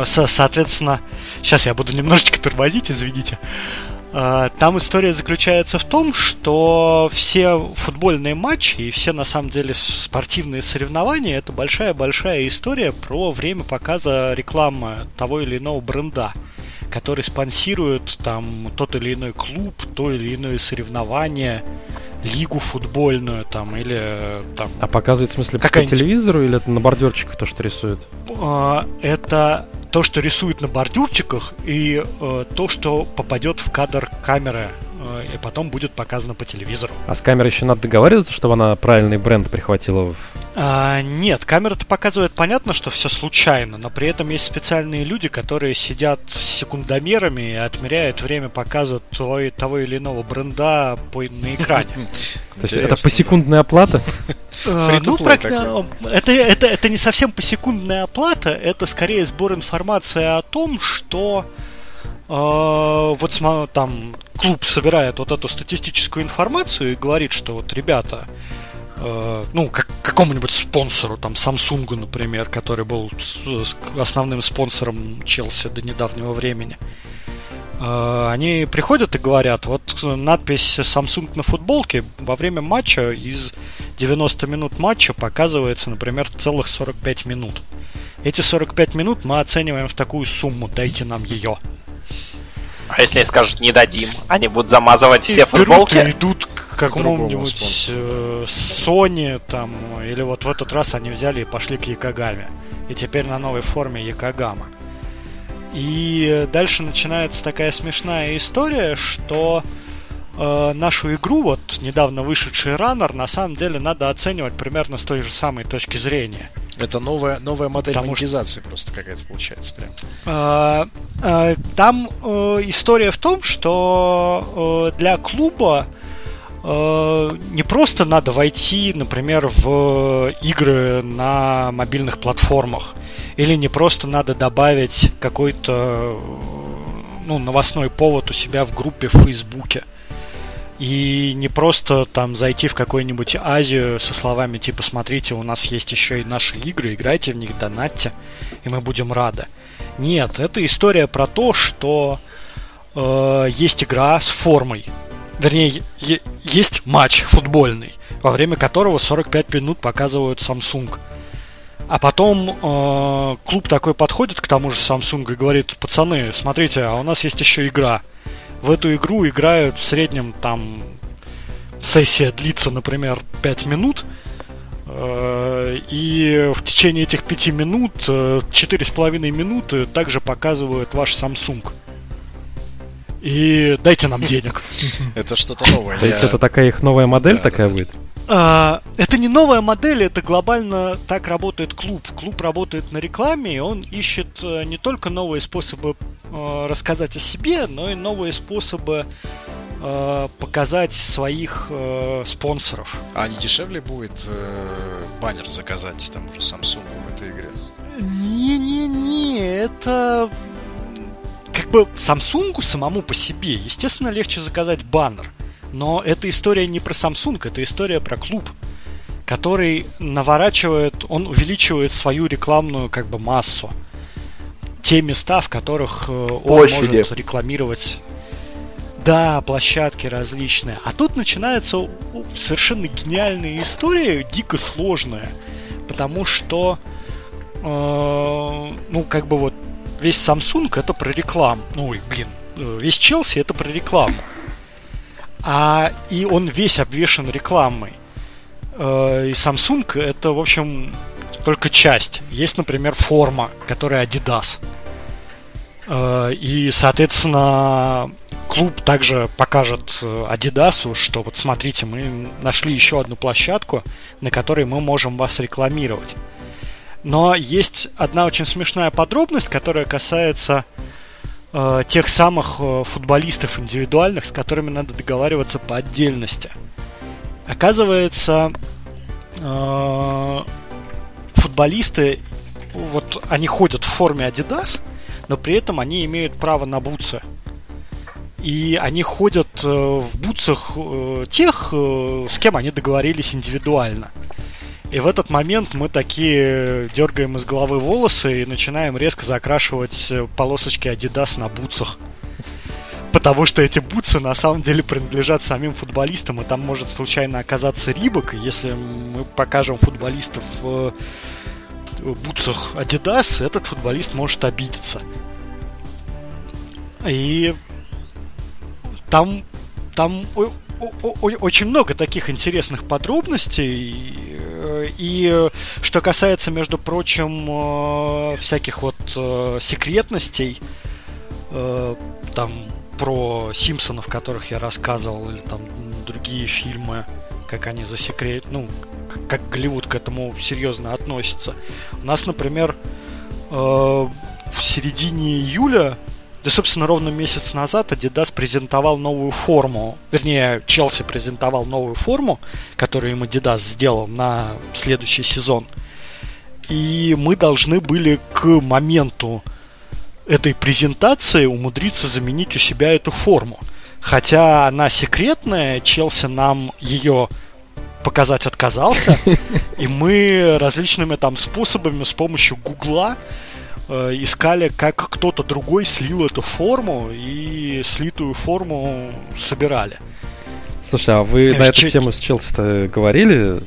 Со, соответственно, сейчас я буду немножечко тормозить, извините. А, там история заключается в том, что все футбольные матчи и все на самом деле спортивные соревнования это большая-большая история про время показа рекламы того или иного бренда, который спонсирует там тот или иной клуб, то или иное соревнование, лигу футбольную там или там. А показывает в смысле по телевизору или это на бордюрчиках то, что рисует? А, это то, что рисует на бордюрчиках, и э, то, что попадет в кадр камеры и потом будет показано по телевизору. А с камерой еще надо договариваться, чтобы она правильный бренд прихватила в а, нет, камера-то показывает понятно, что все случайно, но при этом есть специальные люди, которые сидят с секундомерами и отмеряют время показа того, того или иного бренда по, на экране. То есть это посекундная оплата? А, ну, это, это, это не совсем посекундная оплата, это скорее сбор информации о том, что э, вот там клуб собирает вот эту статистическую информацию и говорит, что вот ребята, Э, ну, как какому-нибудь спонсору, там, Samsung, например, который был основным спонсором Челси до недавнего времени. Они приходят и говорят, вот надпись Samsung на футболке во время матча из 90 минут матча показывается, например, целых 45 минут. Эти 45 минут мы оцениваем в такую сумму, дайте нам ее. А если они скажут не дадим, они будут замазывать и все футболки? И идут к какому-нибудь э, Sony там, или вот в этот раз они взяли и пошли к Якогаме. И теперь на новой форме Якогама. И дальше начинается такая смешная история, что э, нашу игру, вот недавно вышедший раннер, на самом деле надо оценивать примерно с той же самой точки зрения. Это новая, новая модель Потому монетизации что... просто какая-то получается прям. А, а, там а, история в том, что а, для клуба а, не просто надо войти, например, в игры на мобильных платформах, или не просто надо добавить какой-то ну, новостной повод у себя в группе в Фейсбуке. И не просто там зайти в какую-нибудь Азию со словами типа «Смотрите, у нас есть еще и наши игры, играйте в них, донатьте, и мы будем рады». Нет, это история про то, что э, есть игра с формой. Вернее, есть матч футбольный, во время которого 45 минут показывают Samsung. А потом э, клуб такой подходит к тому же Samsung и говорит, пацаны, смотрите, а у нас есть еще игра – в эту игру играют в среднем там сессия длится, например, 5 минут, э, и в течение этих 5 минут, 4,5 э, минуты также показывают ваш Samsung. И дайте нам <laughs> денег. <laughs> Это что-то новое. То есть это такая их новая модель такая будет? А, это не новая модель, это глобально так работает клуб. Клуб работает на рекламе, и он ищет э, не только новые способы э, рассказать о себе, но и новые способы э, показать своих э, спонсоров. А не дешевле будет э, баннер заказать там уже Samsung в этой игре? Не-не-не, это как бы Samsung самому по себе, естественно, легче заказать баннер. Но эта история не про Samsung, это история про клуб, который наворачивает, он увеличивает свою рекламную как бы массу. Те места, в которых э, он Площади. может рекламировать да, площадки различные. А тут начинается совершенно гениальная история, дико сложная. Потому что, э, ну, как бы вот весь Samsung это про рекламу. Ну, блин, э, весь Челси это про рекламу а и он весь обвешен рекламой. Э, и Samsung это, в общем, только часть. Есть, например, форма, которая Adidas. Э, и, соответственно, клуб также покажет Adidas, что вот смотрите, мы нашли еще одну площадку, на которой мы можем вас рекламировать. Но есть одна очень смешная подробность, которая касается э, тех самых э, футболистов индивидуальных, с которыми надо договариваться по отдельности. Оказывается, э, футболисты, вот они ходят в форме Adidas, но при этом они имеют право на бутсы. И они ходят в бутсах тех, с кем они договорились индивидуально. И в этот момент мы такие дергаем из головы волосы и начинаем резко закрашивать э, полосочки Adidas на бутсах. Потому что эти бутсы на самом деле принадлежат самим футболистам, и там может случайно оказаться Рибок, если мы покажем футболистов в бутсах Adidas, этот футболист может обидеться. И там, там очень много таких интересных подробностей. И что касается, между прочим, э, всяких вот э, секретностей, э, там про Симпсонов, которых я рассказывал, или там другие фильмы, как они засекрет, ну, как Голливуд к этому серьезно относится. У нас, например, э, в середине июля, да, собственно, ровно месяц назад Adidas презентовал новую форму, вернее, Челси презентовал новую форму, которую им Adidas сделал на следующий сезон. И мы должны были к моменту этой презентации умудриться заменить у себя эту форму. Хотя она секретная, Челси нам ее показать отказался, <laughs> и мы различными там способами с помощью Гугла искали, как кто-то другой слил эту форму и слитую форму собирали. Слушай, а вы на эту тему с Челси говорили?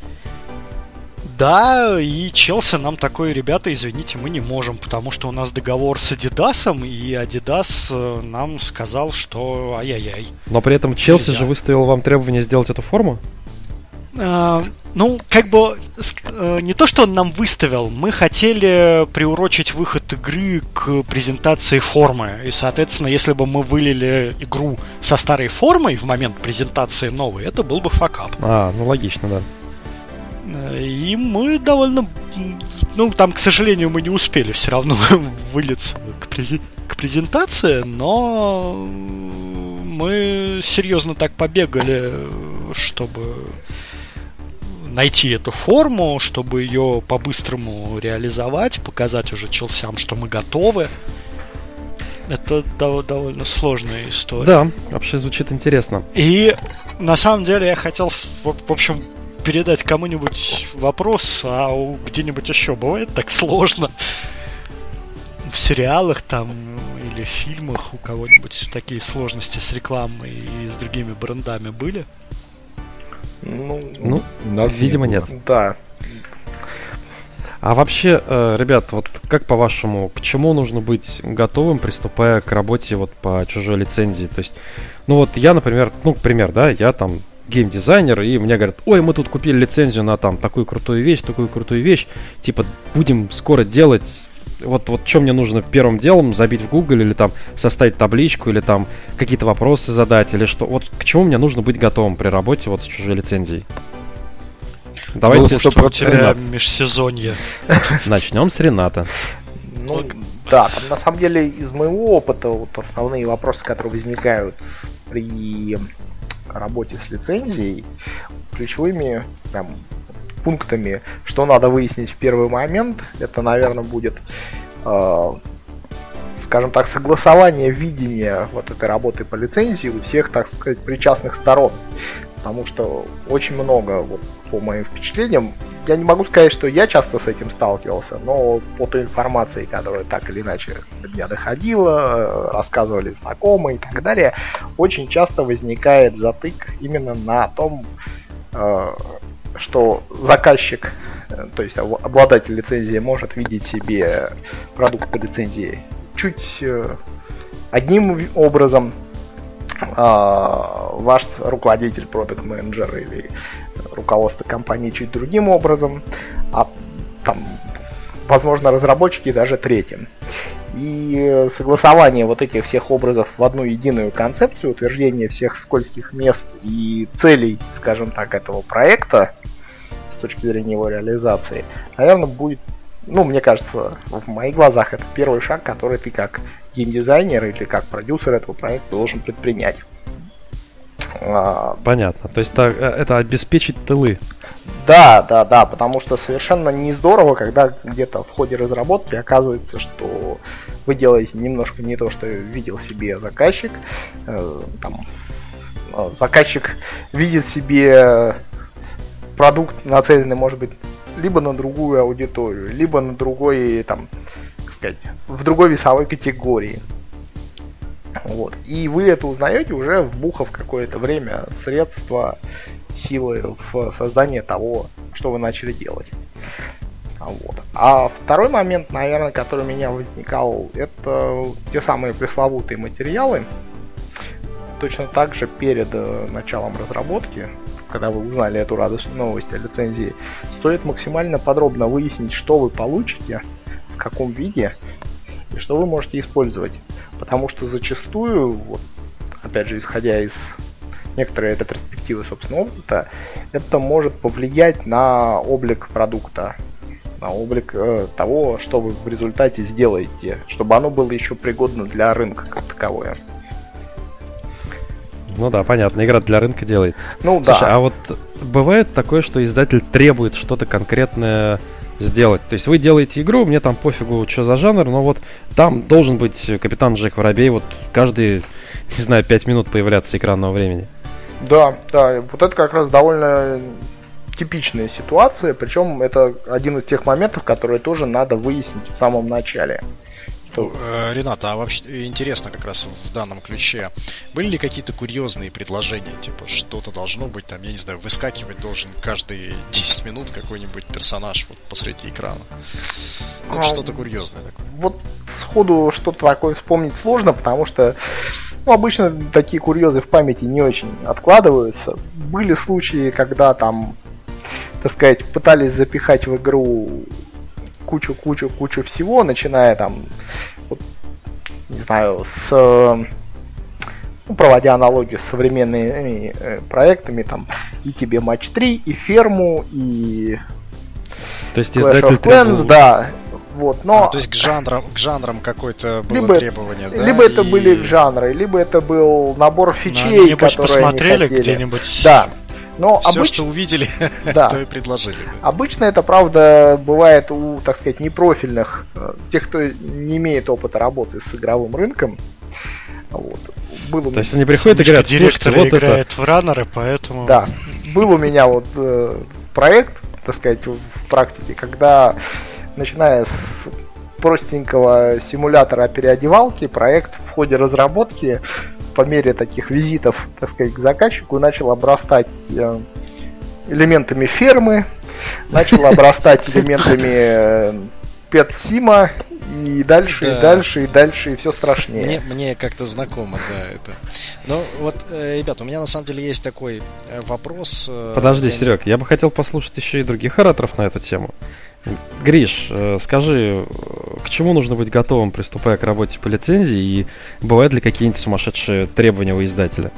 Да, и Челси нам такое, ребята, извините, мы не можем, потому что у нас договор с Адидасом, и Адидас э, нам сказал, что ай-яй-яй. Но при этом Челси же выставил вам требование сделать эту форму? А, ну, как бы э, не то, что он нам выставил, мы хотели приурочить выход игры к презентации формы. И, соответственно, если бы мы вылили игру со старой формой в момент презентации новой, это был бы факап. А, ну логично, да. И мы довольно... Ну, там, к сожалению, мы не успели все равно <laughs> вылиться к, прези... к презентации, но мы серьезно так побегали, чтобы найти эту форму, чтобы ее по-быстрому реализовать, показать уже челсям, что мы готовы. Это довольно сложная история. Да, вообще звучит интересно. И на самом деле я хотел, в общем, передать кому-нибудь вопрос, а где-нибудь еще бывает так сложно. В сериалах там или в фильмах у кого-нибудь такие сложности с рекламой и с другими брендами были? Ну, ну у нас видимо нет. Да. А вообще, э, ребят, вот как по-вашему, к чему нужно быть готовым, приступая к работе вот по чужой лицензии? То есть, ну вот я, например, ну, пример, да, я там геймдизайнер, и мне говорят, ой, мы тут купили лицензию на там такую крутую вещь, такую крутую вещь, типа, будем скоро делать вот, вот что мне нужно первым делом забить в Google или там составить табличку или там какие-то вопросы задать или что. Вот к чему мне нужно быть готовым при работе вот с чужой лицензией? Давайте ну, что тебя межсезонье. Начнем с Рената. Ну, да, там, на самом деле из моего опыта вот основные вопросы, которые возникают при работе с лицензией, ключевыми прям, пунктами, что надо выяснить в первый момент, это, наверное, будет, э, скажем так, согласование видения вот этой работы по лицензии у всех, так сказать, причастных сторон. Потому что очень много, вот, по моим впечатлениям, я не могу сказать, что я часто с этим сталкивался, но по той информации, которая так или иначе до меня доходила, рассказывали знакомые и так далее, очень часто возникает затык именно на том, э, что заказчик, э, то есть обладатель лицензии может видеть себе продукт по лицензии чуть э, одним образом, а ваш руководитель, продукт менеджер или руководство компании чуть другим образом, а там, возможно, разработчики даже третьим. И согласование вот этих всех образов в одну единую концепцию, утверждение всех скользких мест и целей, скажем так, этого проекта с точки зрения его реализации, наверное, будет, ну, мне кажется, в моих глазах это первый шаг, который ты как геймдизайнер или как продюсер этого проекта должен предпринять. А, Понятно. То есть это, это обеспечить тылы. Да, да, да, потому что совершенно не здорово, когда где-то в ходе разработки оказывается, что вы делаете немножко не то, что видел себе заказчик. Э, там, э, заказчик видит себе продукт нацеленный, может быть, либо на другую аудиторию, либо на другой, там, как сказать, в другой весовой категории. Вот. И вы это узнаете уже вбухав какое-то время средства, силы в создание того, что вы начали делать. Вот. А второй момент, наверное, который у меня возникал, это те самые пресловутые материалы. Точно так же перед э, началом разработки, когда вы узнали эту радостную новость о лицензии, стоит максимально подробно выяснить, что вы получите, в каком виде и что вы можете использовать. Потому что зачастую вот, опять же, исходя из некоторой это перспективы собственного опыта, это может повлиять на облик продукта, на облик э, того, что вы в результате сделаете, чтобы оно было еще пригодно для рынка как таковое. Ну да, понятно, игра для рынка делается. Ну Слушай, да. а вот бывает такое, что издатель требует что-то конкретное сделать. То есть вы делаете игру, мне там пофигу, что за жанр, но вот там должен быть капитан Джек Воробей, вот каждые, <laughs> не знаю, 5 минут появляться экранного времени. Да, да, вот это как раз довольно типичная ситуация, причем это один из тех моментов, которые тоже надо выяснить в самом начале. Ну, э, Рената, а вообще интересно как раз в данном ключе. Были ли какие-то курьезные предложения, типа что-то должно быть, там, я не знаю, выскакивать должен каждые <laughs> 10 минут какой-нибудь персонаж вот посреди экрана? Вот А, что-то курьезное такое. Вот сходу что-то такое вспомнить сложно, потому что ну, обычно такие курьезы в памяти не очень откладываются. Были случаи, когда там, так сказать, пытались запихать в игру кучу-кучу-кучу всего, начиная там, вот, не знаю, с ну, проводя аналогию с современными э, проектами, там, и тебе матч 3, и ферму, и То есть Clash издатель Clans, требовал... да. Вот, но А, то есть к жанрам, к жанрам какое-то было Либо- требование, да? либо это и- были жанры, либо это был набор Ну, фичей, они, которые они посмотрели хотели. где-нибудь. Да. Но Все, обыч- что увидели, <laughs> да. то и предложили. Обычно это, правда, бывает у, так сказать, непрофильных, э, тех, кто не имеет опыта работы с игровым рынком. Вот. Был у То есть меня- они приходят и говорят, директор вот это... играет в раннеры, поэтому... Да, был у меня вот э, проект, так сказать, в практике, когда, начиная с простенького симулятора переодевалки, проект в ходе разработки по мере таких визитов, так сказать, к заказчику начал обрастать э, элементами фермы, начал обрастать элементами э, пет-сима, и дальше, и Да. дальше, и дальше, и все страшнее. Мне, мне как-то знакомо, да, это. Ну, вот, э, ребята, у меня на самом деле есть такой э, вопрос. э, Подожди, я- Серег, я бы хотел послушать еще и других ораторов на эту тему. Гриш, э, скажи, э, к чему нужно быть готовым, приступая к работе по лицензии, и бывают ли какие-нибудь сумасшедшие требования у издателя?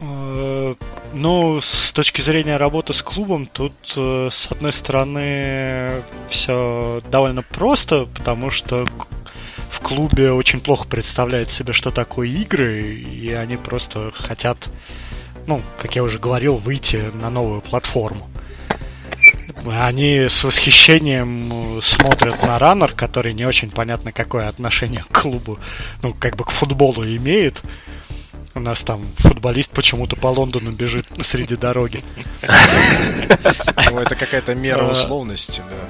Э, Ну, с точки зрения работы с клубом, тут, с одной стороны, все довольно просто, потому что в клубе очень плохо представляют себе, что такое игры, и они просто хотят, ну, как я уже говорил, выйти на новую платформу. Они с восхищением э, смотрят на раннер, который не очень понятно какое отношение к клубу, ну, как бы к футболу имеет. У нас там футболист почему-то по Лондону бежит среди дороги. Ну, это какая-то мера А. условности, да.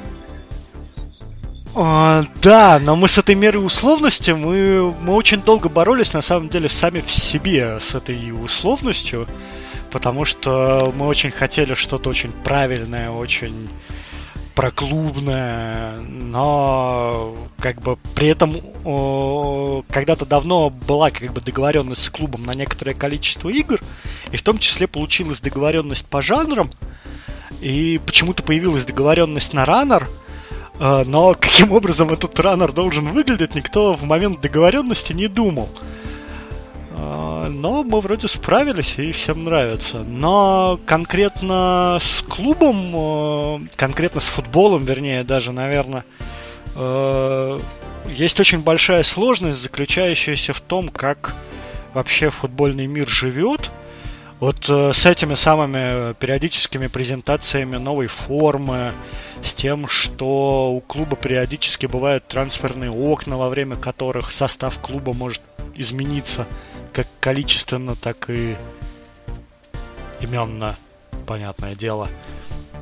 А, да, но мы с этой мерой условности, мы, мы очень долго боролись, на самом деле, сами в себе с этой условностью, потому что мы очень хотели что-то очень правильное, очень проклубное, но как бы при этом когда-то давно была как бы договоренность с клубом на некоторое количество игр, и в том числе получилась договоренность по жанрам, и почему-то появилась договоренность на раннер, Э, Но <laughs> каким образом этот раннер должен выглядеть, никто в момент договоренности не думал. Э, Но мы вроде справились и всем нравится. Но конкретно с клубом, э, конкретно с футболом, вернее, даже, наверное, э, есть очень большая сложность, заключающаяся в том, как вообще футбольный мир живет. Вот э, с этими самыми периодическими презентациями новой формы, с тем, что у клуба периодически бывают трансферные окна, во время которых состав клуба может измениться как количественно, так и именно, понятное дело.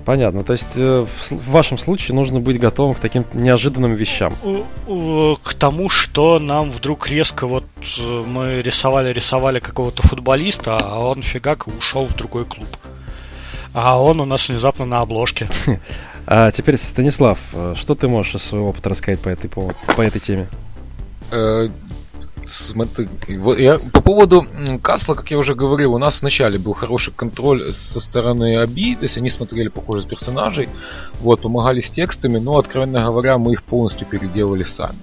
Понятно, то есть э, в, вашем случае нужно быть готовым к таким неожиданным вещам. У- у- К тому, что нам вдруг резко вот э, мы рисовали-рисовали какого-то футболиста, а он фигак и ушел в другой клуб. А он у нас внезапно на обложке. <laughs> А теперь, Станислав, э, что ты можешь из своего опыта рассказать по этой, повод- по этой теме? Я, по поводу Касла, как я уже говорил, у нас вначале был хороший контроль со стороны Аби, то есть они смотрели похожих персонажей, вот, помогали с текстами, но, откровенно говоря, мы их полностью переделали сами.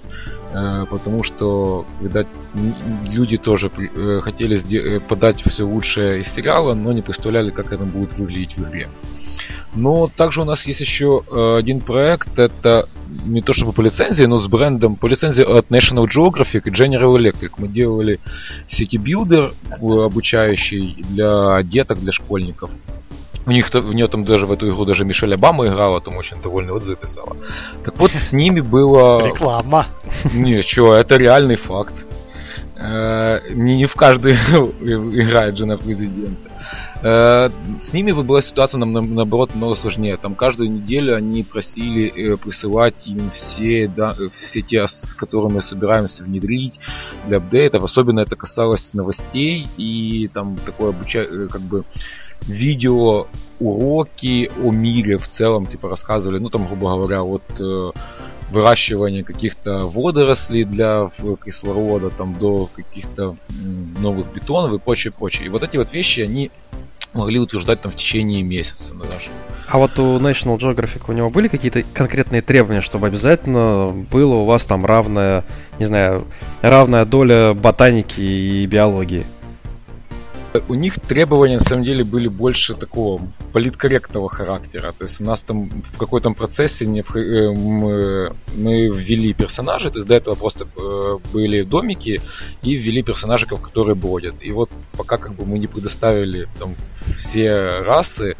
Э, потому что, видать, люди тоже э, хотели э, подать все лучшее из сериала, но не представляли, как это будет выглядеть в игре. Но также у нас есть еще один проект, это не то чтобы по лицензии, но с брендом по лицензии от National Geographic и General Electric. Мы делали City Builder обучающий для деток, для школьников. У них в нее там даже в эту игру даже Мишель Обама играла, там очень довольный отзыв писала. Так вот, с ними было... Реклама. Не, что, это реальный факт. Э, не в каждый <laughs> играет жена президента. Э, с ними была ситуация нам наоборот много сложнее. Там каждую неделю они просили э, присылать им все, да, все те, которые мы собираемся внедрить для апдейтов. Особенно это касалось новостей и там такое обучение, как бы видео уроки о мире в целом, типа рассказывали, ну там, грубо говоря, вот э, выращивания каких-то водорослей для кислорода, там до каких-то новых бетонов и прочее, прочее. И вот эти вот вещи, они могли утверждать там в течение месяца ну, даже. А вот у National Geographic у него были какие-то конкретные требования, чтобы обязательно было у вас там равная, не знаю, равная доля ботаники и биологии? У них требования на самом деле были больше такого политкорректного характера. То есть у нас там в какой-то процессе не, э, мы, мы ввели персонажей, то есть до этого просто э, были домики и ввели персонажей, которые бродят. И вот пока как бы мы не предоставили там все расы,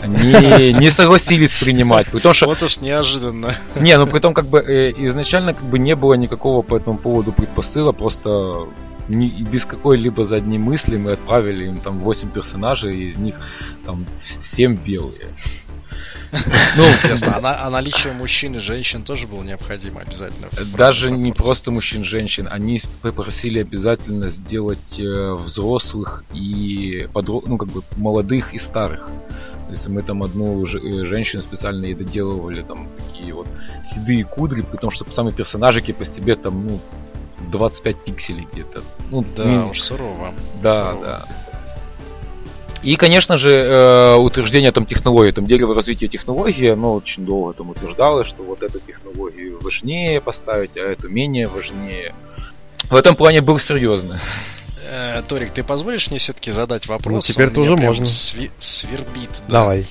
они <laughs> не согласились принимать. Потому что... Вот уж неожиданно. Не, ну при том как бы э, изначально как бы не было никакого по этому поводу предпосыла, просто не, без какой-либо задней мысли мы отправили им там 8 персонажей, из них там 7 белые. <laughs> Ну, ясно. А, а наличие мужчин и женщин тоже было необходимо обязательно. Даже не просто мужчин-женщин. Они попросили обязательно сделать э, взрослых и подро... ну, как бы молодых и старых. То есть мы там одну э, женщину специально и доделывали там такие вот седые кудри, потому что сами персонажики по себе там, ну, 25 пикселей где-то. Ну, да, ну, уж сурово. Да, сурово. да. И, конечно же, э, утверждение там технологии, там дерево развития технологии, оно очень долго там утверждалось, что вот эту технологию важнее поставить, а эту менее важнее. В этом плане был серьезно. Э, Торик, ты позволишь мне все-таки задать вопрос? Ну, теперь тоже можно. Сви- свербит. Да. Давай.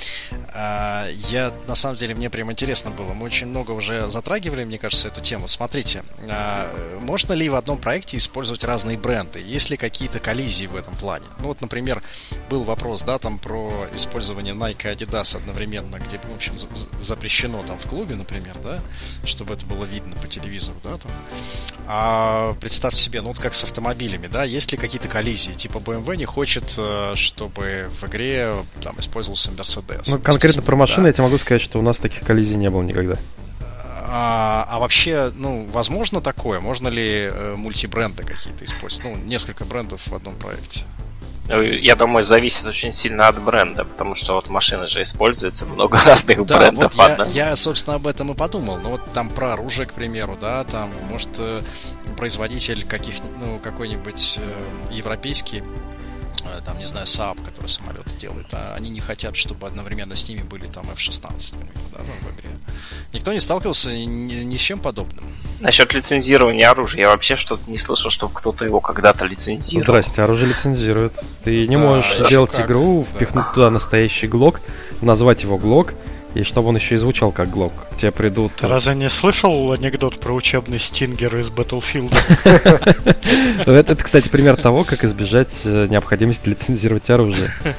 А, я, на самом деле, мне прям интересно было. Мы очень много уже затрагивали, мне кажется, эту тему. Смотрите, а, можно ли в одном проекте использовать разные бренды? Есть ли какие-то коллизии в этом плане? Ну вот, например, был вопрос, да, там про использование Nike и Adidas одновременно, где, в общем, запрещено там в клубе, например, да, чтобы это было видно по телевизору, да, там. А представьте себе, ну вот как с автомобилями, да, есть ли какие-то коллизии? Типа BMW не хочет, э, чтобы в игре там использовался Mercedes. Ну, конкретно про машины да. я тебе могу сказать, что у нас таких коллизий не было никогда. А, а вообще, ну, возможно такое? Можно ли э, мультибренды какие-то использовать? Ну, несколько брендов в одном проекте. Я думаю, зависит очень сильно от бренда, потому что вот машины же используются много <laughs> разных да, брендов. Вот я, я, собственно, об этом и подумал. Ну вот там про оружие, к примеру, да, там, может, э, производитель каких, ну, какой-нибудь э, европейский там, не знаю, Saab, который самолеты делает, а они не хотят, чтобы одновременно с ними были там F-16, например, да, ну, в игре. Никто не сталкивался ни, ни с чем подобным. Насчет лицензирования оружия, я вообще что-то не слышал, что кто-то его когда-то лицензировал. Здрасте, оружие лицензирует. Ты не да, можешь сделать как? игру, да. впихнуть туда настоящий глок, назвать его глок, и чтобы он еще и звучал как Глок. Тебе придут... Ты разве не слышал анекдот про учебный стингер из Battlefield? <laughs> Ну, это, кстати, пример того, как избежать э, необходимости лицензировать оружие. <laughs>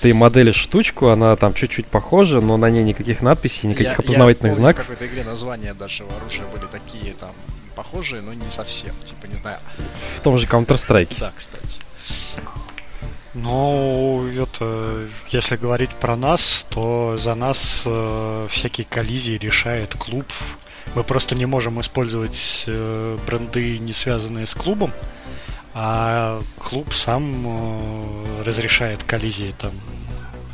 Ты моделишь штучку, она там чуть-чуть похожа, но на ней никаких надписей, никаких опознавательных знаков. в какой-то игре названия даже оружия были такие там похожие, но не совсем. Типа, не знаю. В том же Counter-Strike. Да, кстати. Ну, это, если говорить про нас, то за нас э, всякие коллизии решает клуб. Мы просто не можем использовать э, бренды, не связанные с клубом, а клуб сам э, разрешает коллизии там.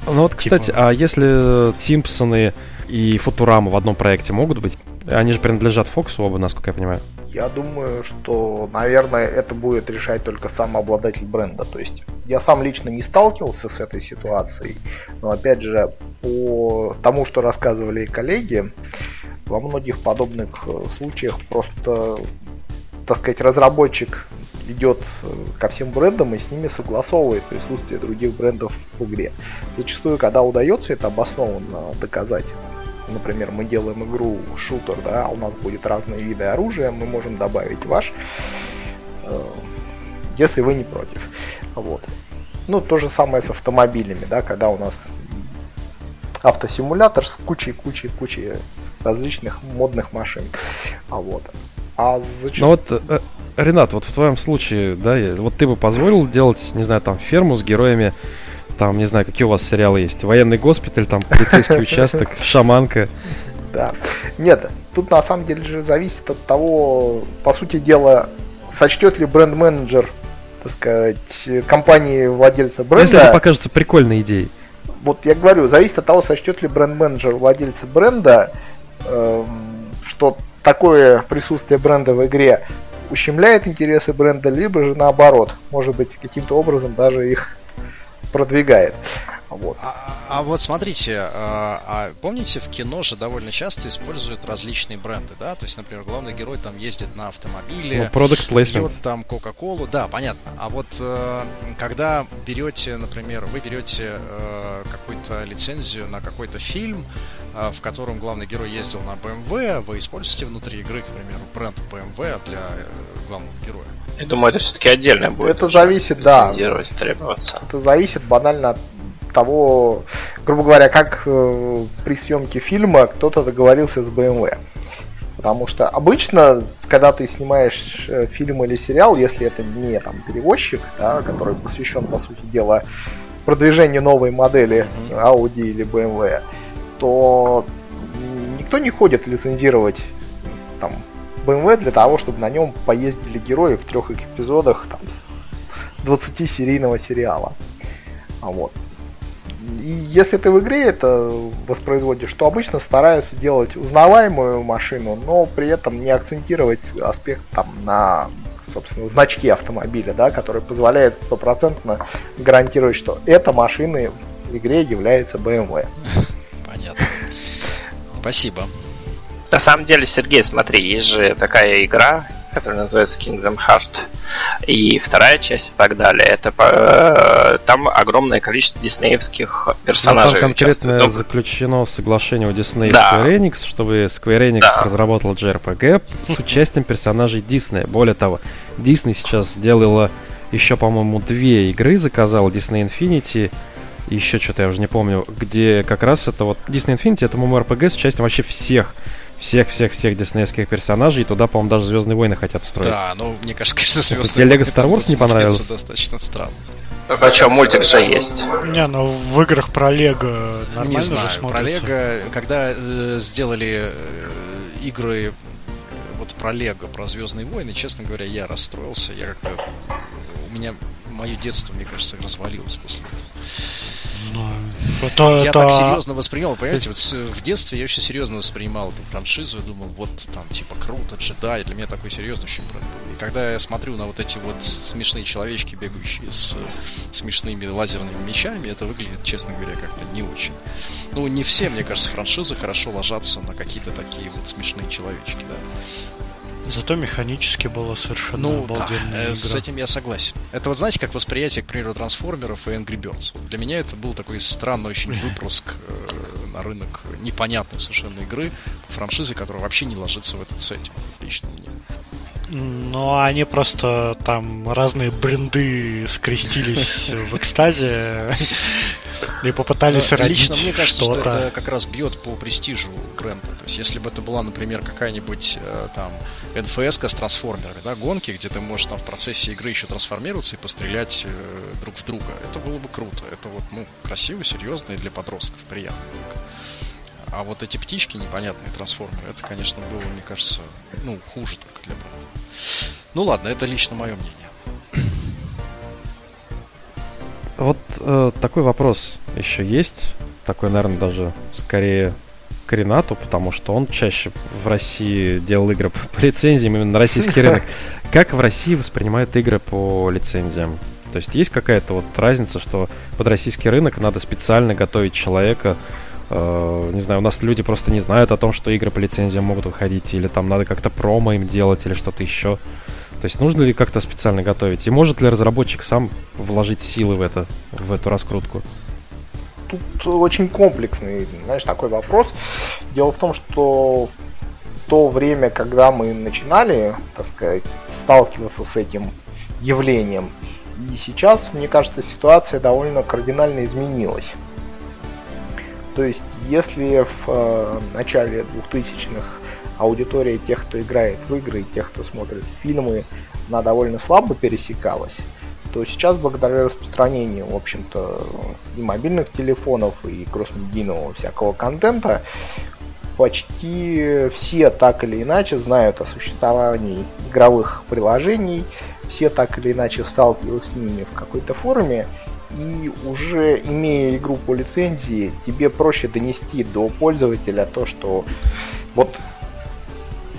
Ну вот, типа... кстати, а если Симпсоны и Футурама в одном проекте могут быть? Они же принадлежат Фоксу оба, насколько я понимаю. Я думаю, что, наверное, это будет решать только сам обладатель бренда. То есть я сам лично не сталкивался с этой ситуацией, но опять же, по тому, что рассказывали коллеги, во многих подобных э, случаях просто, так сказать, разработчик идет э, ко всем брендам и с ними согласовывает присутствие других брендов в игре. Зачастую, когда удается это обоснованно доказать, например, мы делаем игру шутер, да, а у нас будет разные виды оружия, мы можем добавить ваш, э, если вы не против. Вот. Ну, то же самое с автомобилями, да, когда у нас автосимулятор с кучей-кучей-кучей различных модных машин. А вот. А зачем? Ну вот, э, Ренат, вот в твоем случае, да, вот ты бы позволил делать, не знаю, там, ферму с героями, там, не знаю, какие у вас сериалы есть, военный госпиталь, там, полицейский <laughs> участок, шаманка. Да. Нет, тут на самом деле же зависит от того, по сути дела, сочтет ли бренд-менеджер, так сказать, компании владельца бренда. Если это покажется прикольной идеей. Вот я говорю, зависит от того, сочтет ли бренд-менеджер владельца бренда, эм, что такое присутствие бренда в игре ущемляет интересы бренда, либо же наоборот, может быть, каким-то образом даже их продвигает. Вот. А, а вот смотрите, а, а помните, в кино же довольно часто используют различные бренды, да? То есть, например, главный герой там ездит на автомобиле, ну, product placement. пьет там Кока-Колу, да, понятно. А вот э, когда берете, например, вы берете э, какую-то лицензию на какой-то фильм, э, в котором главный герой ездил на BMW, вы используете внутри игры, к примеру, бренд BMW для главного героя. Я думаю, это все-таки отдельно будет. Это зависит, да. требоваться. Это зависит банально от того, грубо говоря, как э, при съемке фильма кто-то договорился с BMW. Потому что обычно, когда ты снимаешь э, фильм или сериал, если это не там перевозчик, да, который посвящен, по сути дела, продвижению новой модели Audi или BMW, то никто не ходит лицензировать там BMW для того, чтобы на нем поездили герои в трех эпизодах там, 20 серийного сериала. А вот. И если ты в игре это воспроизводишь, то обычно стараются делать узнаваемую машину, но при этом не акцентировать аспект там на собственно, значки автомобиля, да, который позволяет стопроцентно гарантировать, что эта машина в игре является BMW. Понятно. Спасибо. На самом деле, Сергей, смотри, есть же такая игра, которая называется Kingdom Heart. И вторая часть и так далее. Это э, там огромное количество диснеевских персонажей. Ну, там конкретно ну, заключено соглашение у Disney да. и Square Enix, чтобы Square Enix да. разработал JRPG с участием персонажей Disney. Более того, Disney сейчас сделала еще, по-моему, две игры, заказал Disney Infinity еще что-то я уже не помню, где как раз это вот Disney Infinity, это MMORPG с участием вообще всех всех-всех-всех диснеевских персонажей, и туда, по-моему, даже Звездные войны хотят устроить. Да, ну, мне кажется, конечно, Звездные Тебе Лего Star Wars не понравился? достаточно странно. Так а что, мультик же есть. Не, ну в играх про Лего нормально Не знаю, же про Лего, когда э, сделали э, игры вот про Лего, про Звездные войны, честно говоря, я расстроился. Я как-то... У меня мое детство, мне кажется, развалилось после этого. Ну, это, я это... так серьезно воспринял, понимаете, вот в детстве я очень серьезно воспринимал эту франшизу, я думал, вот там, типа, круто, джедай, для меня такой серьезный очень бренд был. И когда я смотрю на вот эти вот смешные человечки, бегающие с смешными лазерными мечами, это выглядит, честно говоря, как-то не очень. Ну, не все, мне кажется, франшизы хорошо ложатся на какие-то такие вот смешные человечки, да. Зато механически было совершенно ну, обалденная да, игра. с этим я согласен. Это вот знаете, как восприятие, к примеру, трансформеров и Angry Birds. Для меня это был такой странный очень выпуск э, на рынок непонятной совершенно игры, франшизы, которая вообще не ложится в этот сеттинг, лично мне. Ну, они просто там разные бренды скрестились в экстазе и попытались родить Лично мне кажется, что, что это как раз бьет по престижу бренда. То есть, если бы это была, например, какая-нибудь э, там НФС с трансформерами, да, гонки, где ты можешь там в процессе игры еще трансформироваться и пострелять э, друг в друга, это было бы круто. Это вот, ну, красиво, серьезно и для подростков приятно. А вот эти птички непонятные трансформеры, это, конечно, было, мне кажется, ну, хуже только для бренда. Ну ладно, это лично мое мнение. Вот э, такой вопрос еще есть. Такой, наверное, даже скорее к Ренату, потому что он чаще в России делал игры <laughs> по лицензиям именно на российский рынок. <laughs> Как в России воспринимают игры по лицензиям? То есть есть какая-то вот разница, что под российский рынок надо специально готовить человека, э, не знаю, у нас люди просто не знают о том, что игры по лицензиям могут выходить, или там надо как-то промо им делать, или что-то еще. То есть нужно ли как-то специально готовить? И может ли разработчик сам вложить силы в это, в эту раскрутку? Тут очень комплексный, знаешь, такой вопрос. Дело в том, что в то время, когда мы начинали, так сказать, сталкиваться с этим явлением, и сейчас, мне кажется, ситуация довольно кардинально изменилась. То есть, если в э, начале 2000-х аудитория тех, кто играет в игры, и тех, кто смотрит фильмы, она довольно слабо пересекалась, то сейчас благодаря распространению, в общем-то, и мобильных телефонов, и кросс-медийного всякого контента, почти все так или иначе знают о существовании игровых приложений, все так или иначе сталкивались с ними в какой-то форме, и уже имея игру по лицензии, тебе проще донести до пользователя то, что вот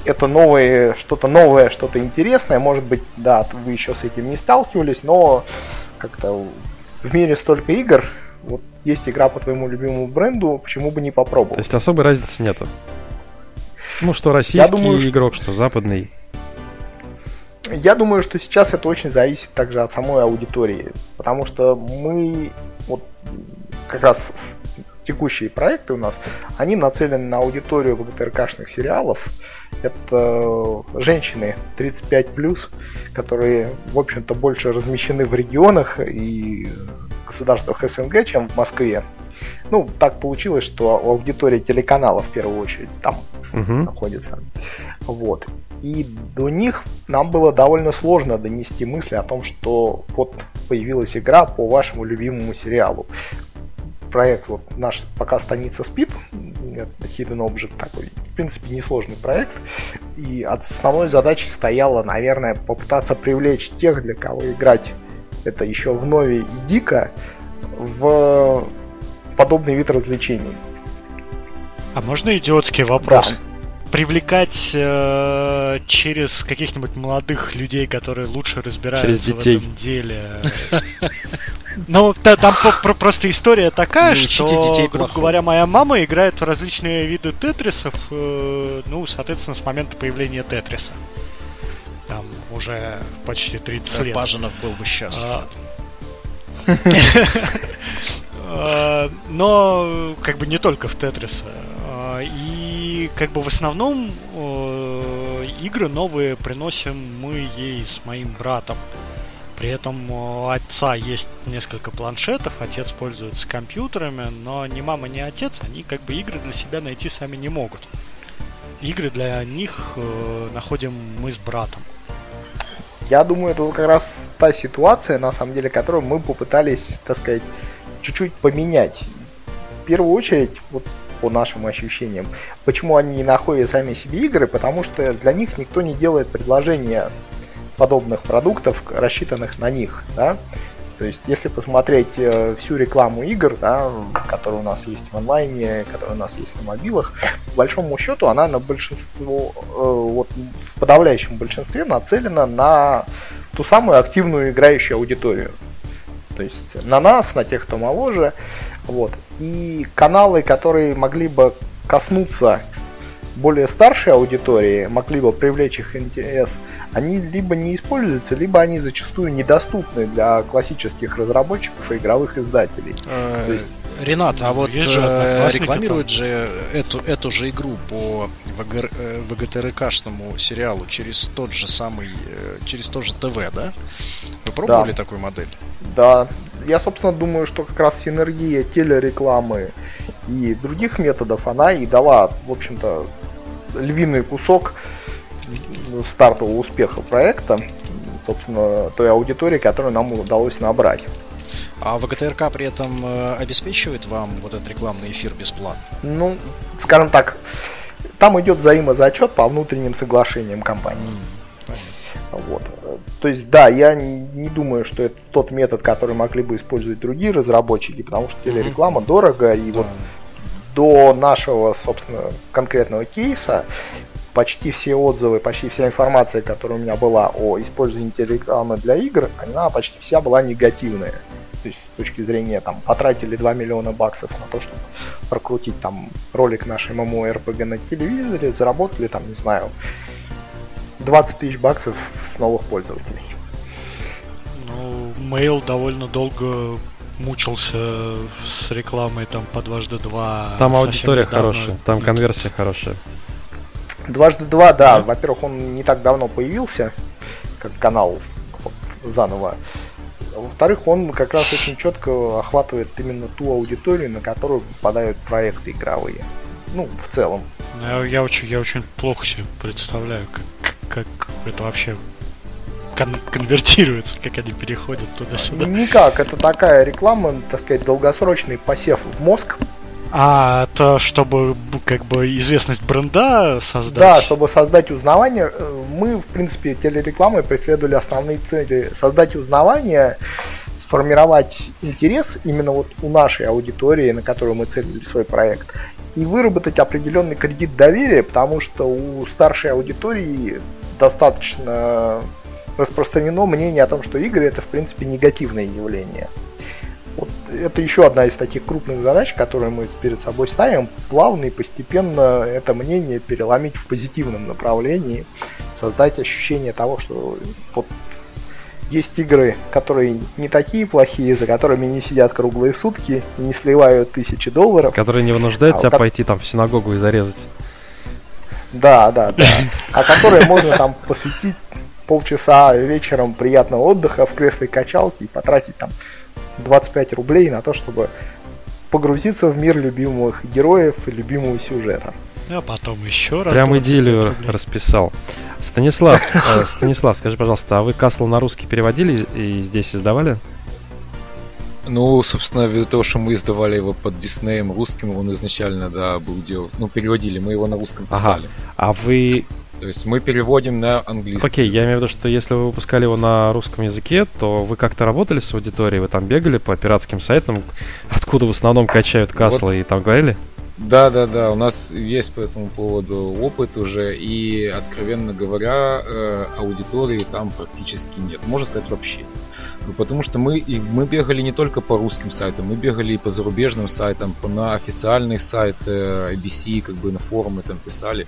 это новое, что-то новое, что-то интересное. Может быть, да, вы еще с этим не сталкивались, но как-то в мире столько игр, вот есть игра по твоему любимому бренду, почему бы не попробовать? То есть особой разницы нету. Ну, что российский Я думаю, игрок, что западный. Я думаю, что сейчас это очень зависит также от самой аудитории, потому что мы вот как раз текущие проекты у нас, они нацелены на аудиторию ВГТРКшных сериалов. Это женщины 35+, которые, в общем-то, больше размещены в регионах и государствах СНГ, чем в Москве. Ну, так получилось, что аудитория телеканала в первую очередь там угу. находится. Вот. И до них нам было довольно сложно донести мысли о том, что вот появилась игра по вашему любимому сериалу проект, вот наш пока станица спит, Hidden Object такой, в принципе, несложный проект. И основной задачей стояла, наверное, попытаться привлечь тех, для кого играть это еще в нове и дико, в подобный вид развлечений. А можно идиотский вопрос? Да привлекать э, через каких-нибудь молодых людей, которые лучше разбираются в этом деле. <laughs> Ну, там просто история такая, что, детей грубо говоря, моя мама играет в различные виды тетрисов, э, ну, соответственно, с момента появления тетриса. Там уже почти 30 лет. Баженов был бы счастлив. А. А, <laughs> но, как бы, не только в тетриса. А, и, как бы, в основном э, игры новые приносим мы ей с моим братом. При этом у отца есть несколько планшетов, отец пользуется компьютерами, но ни мама, ни отец, они как бы игры для себя найти сами не могут. Игры для них э, находим мы с братом. Я думаю, это как раз та ситуация, на самом деле, которую мы попытались, так сказать, чуть-чуть поменять. В первую очередь, вот по нашим ощущениям, почему они не находят сами себе игры, потому что для них никто не делает предложения подобных продуктов, рассчитанных на них, да. То есть, если посмотреть э, всю рекламу игр, да, которая у нас есть в онлайне, которая у нас есть на мобилах, по большому счету она на большинство, э, вот в подавляющем большинстве нацелена на ту самую активную играющую аудиторию. То есть на нас, на тех, кто моложе. Вот. И каналы, которые могли бы коснуться более старшей аудитории, могли бы привлечь их интерес – они либо не используются, либо они зачастую недоступны для классических разработчиков и игровых издателей. Э, есть... Ренат, а вот э, рекламируют же эту, эту же игру по ВГР, э, ВГТРКшному сериалу через тот же самый, э, через тот же ТВ, да? Вы пробовали да. такую модель? Да. Я, собственно, думаю, что как раз синергия телерекламы и других методов, она и дала, в общем-то, львиный кусок стартового успеха проекта, собственно, той аудитории, которую нам удалось набрать. А ВГТРК при этом э, обеспечивает вам вот этот рекламный эфир бесплатно? Ну, скажем так, там идет взаимозачет по внутренним соглашениям компании. Mm, вот. То есть, да, я не думаю, что это тот метод, который могли бы использовать другие разработчики, потому что телереклама mm-hmm. дорого, и да. вот до нашего, собственно, конкретного кейса почти все отзывы, почти вся информация, которая у меня была о использовании телерекламы для игр, она почти вся была негативная. То есть с точки зрения там потратили 2 миллиона баксов на то, чтобы прокрутить там ролик нашей ММО-РПГ на телевизоре, заработали там, не знаю, 20 тысяч баксов с новых пользователей. Ну, Mail довольно долго мучился с рекламой там по дважды два. Там аудитория хорошая, там конверсия хорошая. Дважды два, да. Во-первых, он не так давно появился, как канал вот, Во-вторых, он как раз очень четко охватывает именно ту аудиторию, на которую попадают проекты игровые. Ну, в целом. Я, я очень, я очень плохо себе представляю, как, как это вообще кон- конвертируется, как они переходят туда-сюда. Никак, это такая реклама, так сказать, долгосрочный посев в мозг. А, это чтобы как бы известность бренда создать? Да, чтобы создать узнавание. Э, мы, в принципе, телерекламой преследовали основные цели. Создать узнавание, сформировать интерес именно вот у нашей аудитории, на которую мы целили свой проект, и выработать определенный кредит доверия, потому что у старшей аудитории достаточно распространено мнение о том, что игры это в принципе негативное явление. Вот это еще одна из таких крупных задач, которые мы перед собой ставим, плавно и постепенно это мнение переломить в позитивном направлении, создать ощущение того, что вот есть игры, которые не такие плохие, за которыми не сидят круглые сутки и не сливают тысячи долларов. Которые не вынуждают а тебя вот... пойти там в синагогу и зарезать. Да, да, да. А которые можно там посвятить полчаса вечером приятного отдыха в кресле качалки и потратить там 25 рублей на то, чтобы погрузиться в мир любимых героев и любимого сюжета. А потом еще раз. Прям идею расписал. Станислав, э, Станислав, скажи, пожалуйста, а вы Касл на русский переводили и здесь издавали? Ну, собственно, ввиду того, что мы издавали его под Диснеем русским, он изначально, да, был делал. Ну, переводили, мы его на русском писали. Ага. А вы то есть мы переводим на английский. Окей, я имею в виду, что если вы выпускали его на русском языке, то вы как-то работали с аудиторией, вы там бегали по пиратским сайтам, <laughs> откуда в основном качают каслы, вот. и там говорили? Да, да, да, у нас есть по этому поводу опыт уже, и, откровенно говоря, э, аудитории там практически нет. Можно сказать, вообще. Ну, потому что мы, и мы бегали не только по русским сайтам, мы бегали и по зарубежным сайтам, по, на официальный сайт э, IBC, как бы на форумы там писали.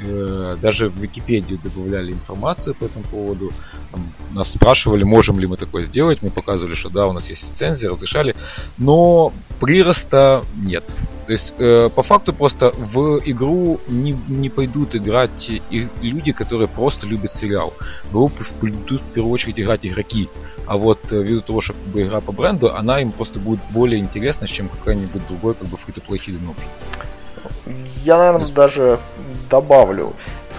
Э, даже в Википедию добавляли информацию по этому поводу. Там, нас спрашивали, можем ли мы такое сделать. Мы показывали, что да, у нас есть лицензия, разрешали. Но прироста нет. То есть, э, по факту просто в игру не, не пойдут играть и люди, которые просто любят сериал. В игру пойдут в первую очередь играть игроки. А вот э, ввиду того, что как бы, игра по бренду, она им просто будет более интересна, чем какой-нибудь другой как бы free-to-play hidden. Я, наверное, есть... даже добавлю.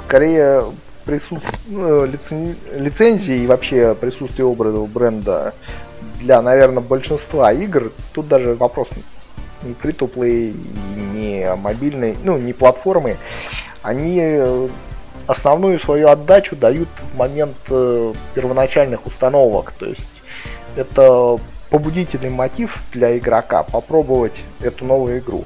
Скорее, присутствие ну, лицен... лицензии и вообще присутствие образа бренда для, наверное, большинства игр, тут даже вопрос не free-to-play, не мобильной, ну, не платформы, они э, основную свою отдачу дают в момент э, первоначальных установок. То есть это побудительный мотив для игрока попробовать эту новую игру.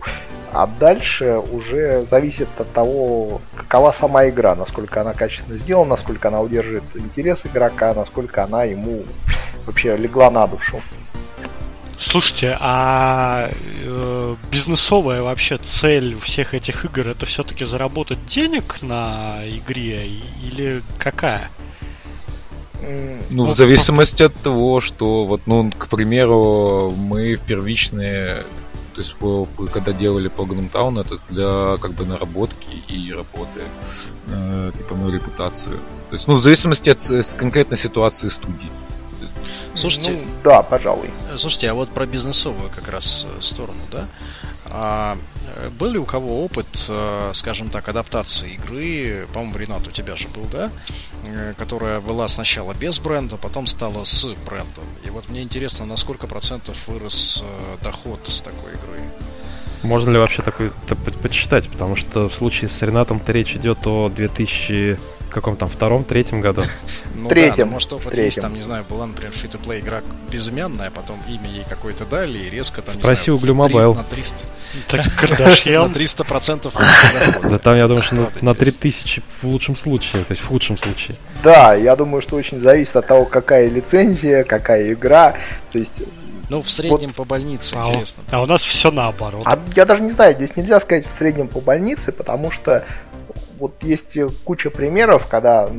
А дальше уже зависит от того, какова сама игра, насколько она качественно сделана, насколько она удержит интерес игрока, насколько она ему вообще легла на душу. Слушайте, а э, бизнесовая вообще цель всех этих игр это все-таки заработать денег на игре или какая? Ну, в зависимости от того, что вот, ну, к примеру, мы первичные, то есть когда делали по Гнумтаун, это для как бы наработки и работы, э, типа, ну, репутацию. То есть, ну, в зависимости от конкретной ситуации студии. Слушайте, ну, да, пожалуй. Слушайте, а вот про бизнесовую как раз э, сторону, да? А э, был ли у кого опыт, э, скажем так, адаптации игры, по-моему, Ренат, у тебя же был, да? Которая была сначала без бренда, потом стала с брендом. И вот мне интересно, на сколько процентов вырос доход с такой игры? Можно ли вообще такой почитать? Потому что в случае с Ренатом-то речь идет о 2000 каком там втором, третьем году? <laughs> Ну третьем. Да, может опыт третьем. есть, там, не знаю, была, например, free to play игра безымянная, потом имя ей какое-то дали, и резко там, Спроси у Glu Mobile. На 300. Так, <laughs> Кардашьян. На 300 процентов. Да там, я думаю, что на 3000 в лучшем случае, то есть в худшем случае. Да, я думаю, что очень зависит от того, какая лицензия, какая игра, то есть ну, в среднем вот. по больнице, а интересно. А у нас все наоборот. А я даже не знаю, здесь нельзя сказать в среднем по больнице, потому что вот есть куча примеров, когда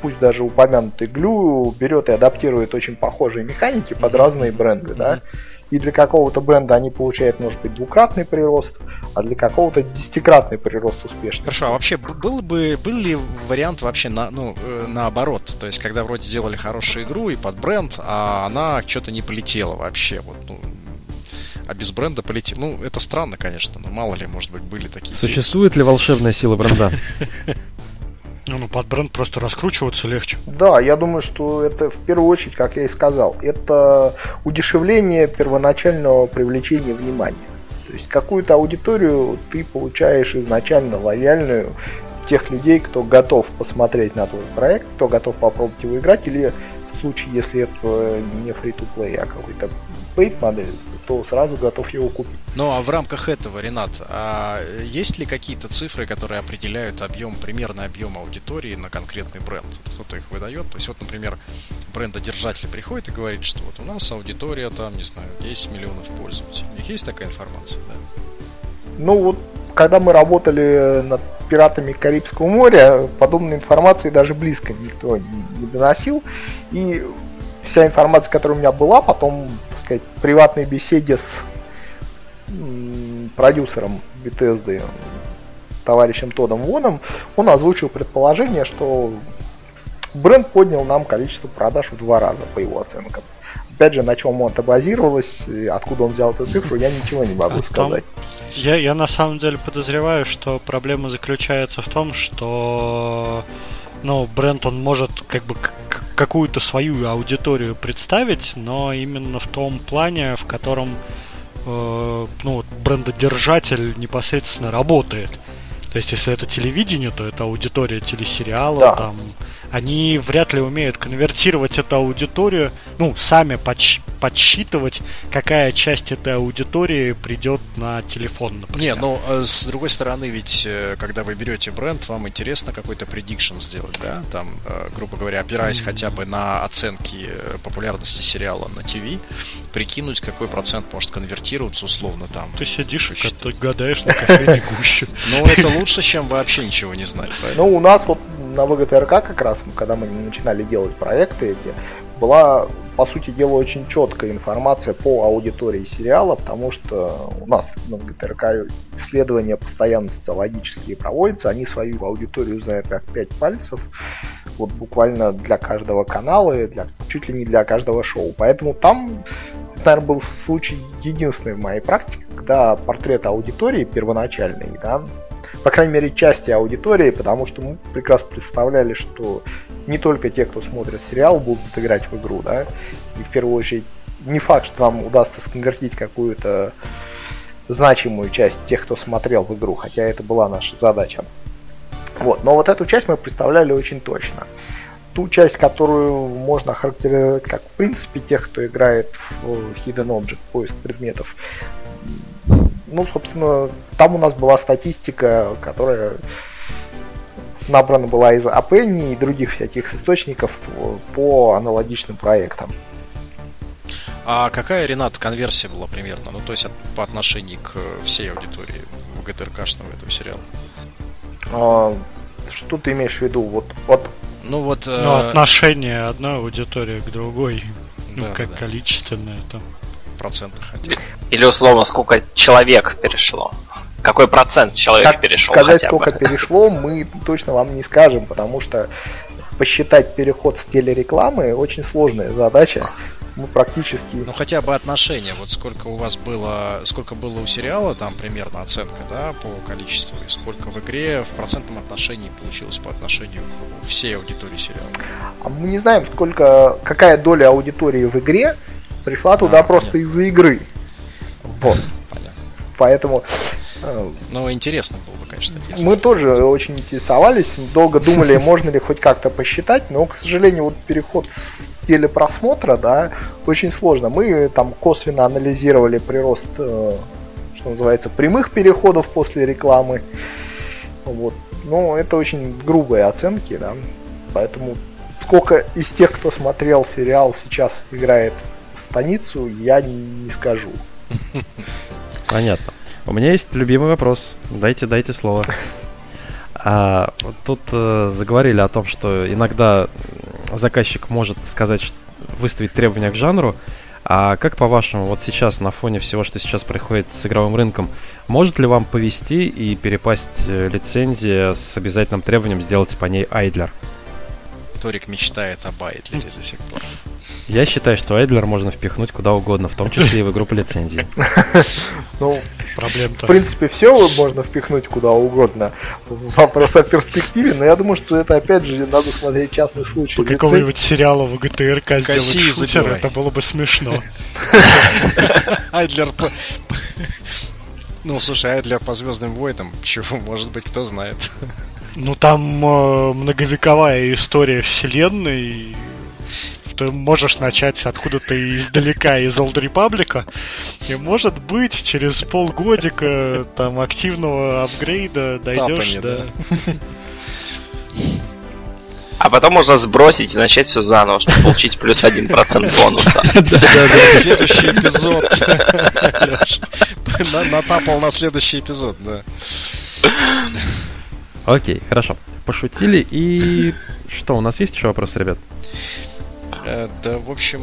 пусть даже упомянутый Глю берет и адаптирует очень похожие механики под разные бренды, да, и для какого-то бренда они получают, может быть, двукратный прирост, а для какого-то десятикратный прирост успешности. Хорошо, а вообще был бы был ли вариант вообще на, ну, э, наоборот? То есть, когда вроде сделали хорошую игру и под бренд, а она что-то не полетела вообще. Вот, ну, а без бренда полететь. Ну, это странно, конечно, но мало ли, может быть, были такие. Существует кейсы. ли волшебная сила бренда? <laughs> Ну, ну, под бренд просто раскручиваться легче. Да, я думаю, что это в первую очередь, как я и сказал, это удешевление первоначального привлечения внимания. То есть какую-то аудиторию ты получаешь изначально лояльную тех людей, кто готов посмотреть на твой проект, кто готов попробовать его играть, или в случае, если это не free-to-play, а какой-то paid модель, то сразу готов его купить. Ну а в рамках этого, Ренат, а есть ли какие-то цифры, которые определяют объем, примерный объем аудитории на конкретный бренд? Кто-то их выдает. То есть вот, например, брендодержатель приходит и говорит, что вот у нас аудитория там, не знаю, 10 миллионов пользователей. У них есть такая информация, да? Ну вот, когда мы работали над пиратами Карибского моря, подобной информации даже близко никто не доносил. И вся информация, которая у меня была, потом сказать, приватной беседе с продюсером Bethesda, товарищем Тодом Воном, он озвучил предположение, что бренд поднял нам количество продаж в два раза, по его оценкам. Опять же, на чем это базировалось, откуда он взял эту цифру, я ничего не могу сказать. Я, я на самом деле подозреваю, что проблема заключается в том, что ну, бренд он может как бы какую-то свою аудиторию представить, но именно в том плане, в котором э, ну, брендодержатель непосредственно работает. То есть, если это телевидение, то это аудитория телесериала, да. там они вряд ли умеют конвертировать эту аудиторию, ну, сами подсч- подсчитывать, какая часть этой аудитории придет на телефон, например. Не, ну, а с другой стороны, ведь, э, когда вы берете бренд, вам интересно какой-то предикшн сделать, да? Там, э, грубо говоря, опираясь mm-hmm. хотя бы на оценки э, популярности сериала на ТВ, прикинуть, какой процент может конвертироваться условно там. Ты сидишь и гадаешь на кофейне гуще. <laughs> Ну, это лучше, чем вообще ничего не знать. Ну, у нас вот на ВГТРК как раз, когда мы начинали делать проекты эти, была, по сути дела, очень четкая информация по аудитории сериала, потому что у нас на ВГТРК исследования постоянно социологические проводятся, они свою аудиторию знают как пять пальцев, вот буквально для каждого канала, для, чуть ли не для каждого шоу. Поэтому там, наверное, был случай единственный в моей практике, когда портрет аудитории первоначальный, да, по крайней мере, части аудитории, потому что мы прекрасно представляли, что не только те, кто смотрит сериал, будут играть в игру, да, и в первую очередь не факт, что нам удастся сконвертить какую-то значимую часть тех, кто смотрел в игру, хотя это была наша задача. Вот, но вот эту часть мы представляли очень точно. Ту часть, которую можно охарактеризовать как в принципе тех, кто играет в Hidden Object, поиск предметов, ну, собственно, там у нас была статистика, которая набрана была из Апенни и других всяких источников по аналогичным проектам. А какая, Ренат, конверсия была примерно? Ну, то есть от, по отношению к всей аудитории ГТРКшного этого сериала? А, что ты имеешь в виду? Вот, вот... Ну, вот... Э... Ну, отношение одной аудитории к другой. Ну, да, ну, как да. количественное там процентах хотя Или условно, сколько человек перешло? Какой процент человек как перешел? Сказать, сколько бы? перешло, мы точно вам не скажем, потому что посчитать переход с телерекламы очень сложная задача. Мы практически... Ну хотя бы отношения, вот сколько у вас было, сколько было у сериала, там примерно оценка, да, по количеству, и сколько в игре в процентном отношении получилось по отношению к всей аудитории сериала. А мы не знаем, сколько, какая доля аудитории в игре, пришла туда а, просто из-за игры. Вот. Понятно. Поэтому Ну, интересно было бы, конечно. Мы тоже очень интересовались, долго думали, <laughs> можно ли хоть как-то посчитать, но, к сожалению, вот переход с телепросмотра, да, очень сложно. Мы там косвенно анализировали прирост, э, что называется, прямых переходов после рекламы. Вот. Но это очень грубые оценки, да. Поэтому сколько из тех, кто смотрел сериал, сейчас играет станицу, я не скажу. Понятно. У меня есть любимый вопрос. Дайте, дайте слово. <laughs> А, вот тут э, заговорили о том, что иногда заказчик может сказать, выставить требования к жанру. А как по-вашему, вот сейчас на фоне всего, что сейчас происходит с игровым рынком, может ли вам повести и перепасть э, лицензия с обязательным требованием сделать по ней айдлер? Торик мечтает об айдлере до сих пор. Я считаю, что Айдлер можно впихнуть куда угодно, в том числе и в игру по лицензии. <laughs> Ну, проблем В принципе, все можно впихнуть куда угодно. Вопрос о перспективе, но я думаю, что это опять же надо смотреть частный случай. По какого-нибудь сериала в ГТРК сделать шутер, это было бы смешно. <laughs> Айдлер <laughs> ну, слушай, Айдлер по Звездным войнам, чего, может быть, кто знает. Ну, там э, многовековая история вселенной, ты можешь начать откуда-то издалека, из Old Republic, и может быть через полгодика там активного апгрейда дойдешь до... А потом можно сбросить и начать все заново, чтобы получить плюс один процент бонуса. <laughs> Следующий эпизод. <laughs> Натапал на следующий эпизод, да. Окей, хорошо. Пошутили. И что, у нас есть еще вопросы, ребят? Э, да, в общем,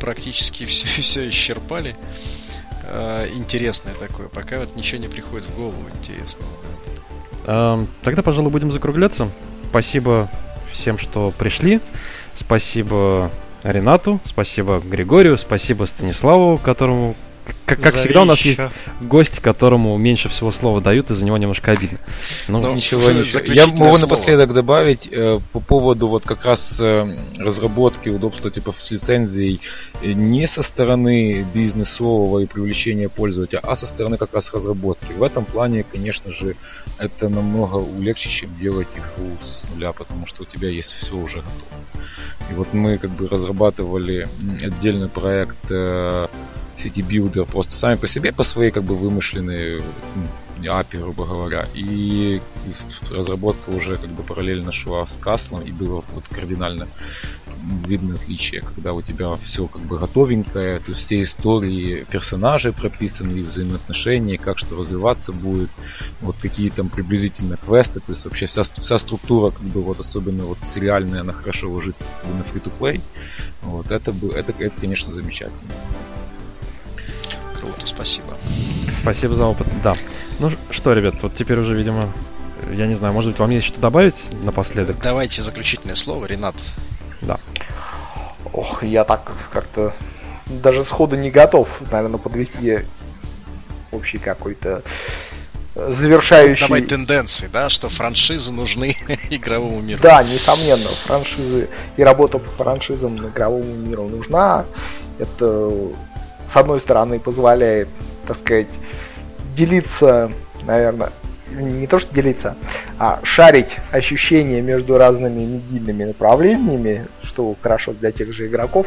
практически все, <laughs> все исчерпали. Э, интересное такое. Пока вот ничего не приходит в голову интересного. Эм, тогда, пожалуй, будем закругляться. Спасибо всем, что пришли. Спасибо Ренату, спасибо Григорию, спасибо Станиславу, которому как, как всегда, у нас есть гость, которому меньше всего слова дают, и за него немножко обидно. Ну, ну ничего, ничего. Я могу слово. напоследок добавить э, по поводу вот как раз э, разработки удобства типа с лицензией э, не со стороны бизнесового и привлечения пользователя, а со стороны как раз разработки. В этом плане, конечно же, это намного легче, чем делать игру с нуля, потому что у тебя есть все уже готово. И вот мы как бы разрабатывали отдельный проект э, Builder просто сами по себе, по своей как бы вымышленной API, грубо говоря. И разработка уже как бы параллельно шла с Каслом, и было вот кардинально видно отличие, когда у тебя все как бы готовенькое, то есть все истории персонажей прописаны, взаимоотношения, как что развиваться будет, вот какие там приблизительно квесты, то есть вообще вся, вся структура, как бы вот особенно вот сериальная, она хорошо ложится как бы, на free-to-play. Вот это, это, это, конечно, замечательно. Круто, спасибо. Спасибо за опыт, да. Ну что, ребят, вот теперь уже, видимо, я не знаю, может быть, вам есть что добавить напоследок? Давайте заключительное слово, Ренат. Да. Ох, я так как-то даже сходу не готов, наверное, подвести общий какой-то завершающий... Давай тенденции, да, что франшизы нужны <laughs> игровому миру. Да, несомненно, франшизы и работа по франшизам игровому миру нужна. Это с одной стороны, позволяет, так сказать, делиться, наверное, не то что делиться, а шарить ощущения между разными медийными направлениями, что хорошо для тех же игроков,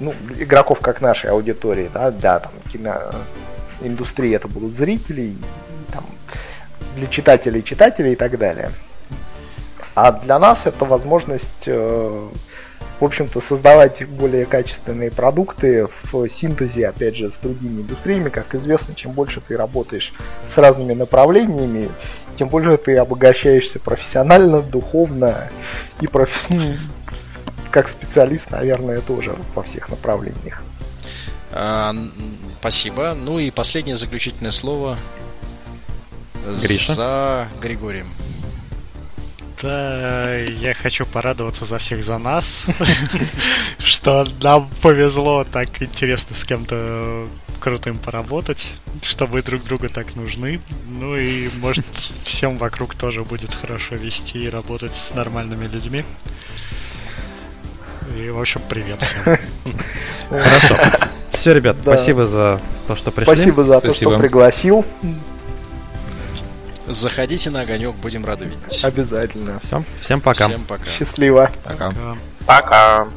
ну, игроков как нашей аудитории, да, да, там, киноиндустрии это будут зрители, там, для читателей, читателей и так далее. А для нас это возможность э, в общем-то, создавать более качественные продукты в синтезе, опять же, с другими индустриями. Как известно, чем больше ты работаешь с разными направлениями, тем больше ты обогащаешься профессионально, духовно и профи... как специалист, наверное, тоже во всех направлениях. А, спасибо. Ну и последнее заключительное слово Гриша. за Григорием. Да, я хочу порадоваться за всех за нас, <laughs> что нам повезло так интересно с кем-то крутым поработать, что вы друг друга так нужны. Ну и может всем вокруг тоже будет хорошо вести и работать с нормальными людьми. И, в общем, привет всем. Хорошо. Все, ребят, спасибо за то, что пришли. Спасибо за то, что пригласил. Заходите на огонек, будем рады видеть. Обязательно. Все, всем пока. Всем пока. Счастливо. Пока. Пока. Пока.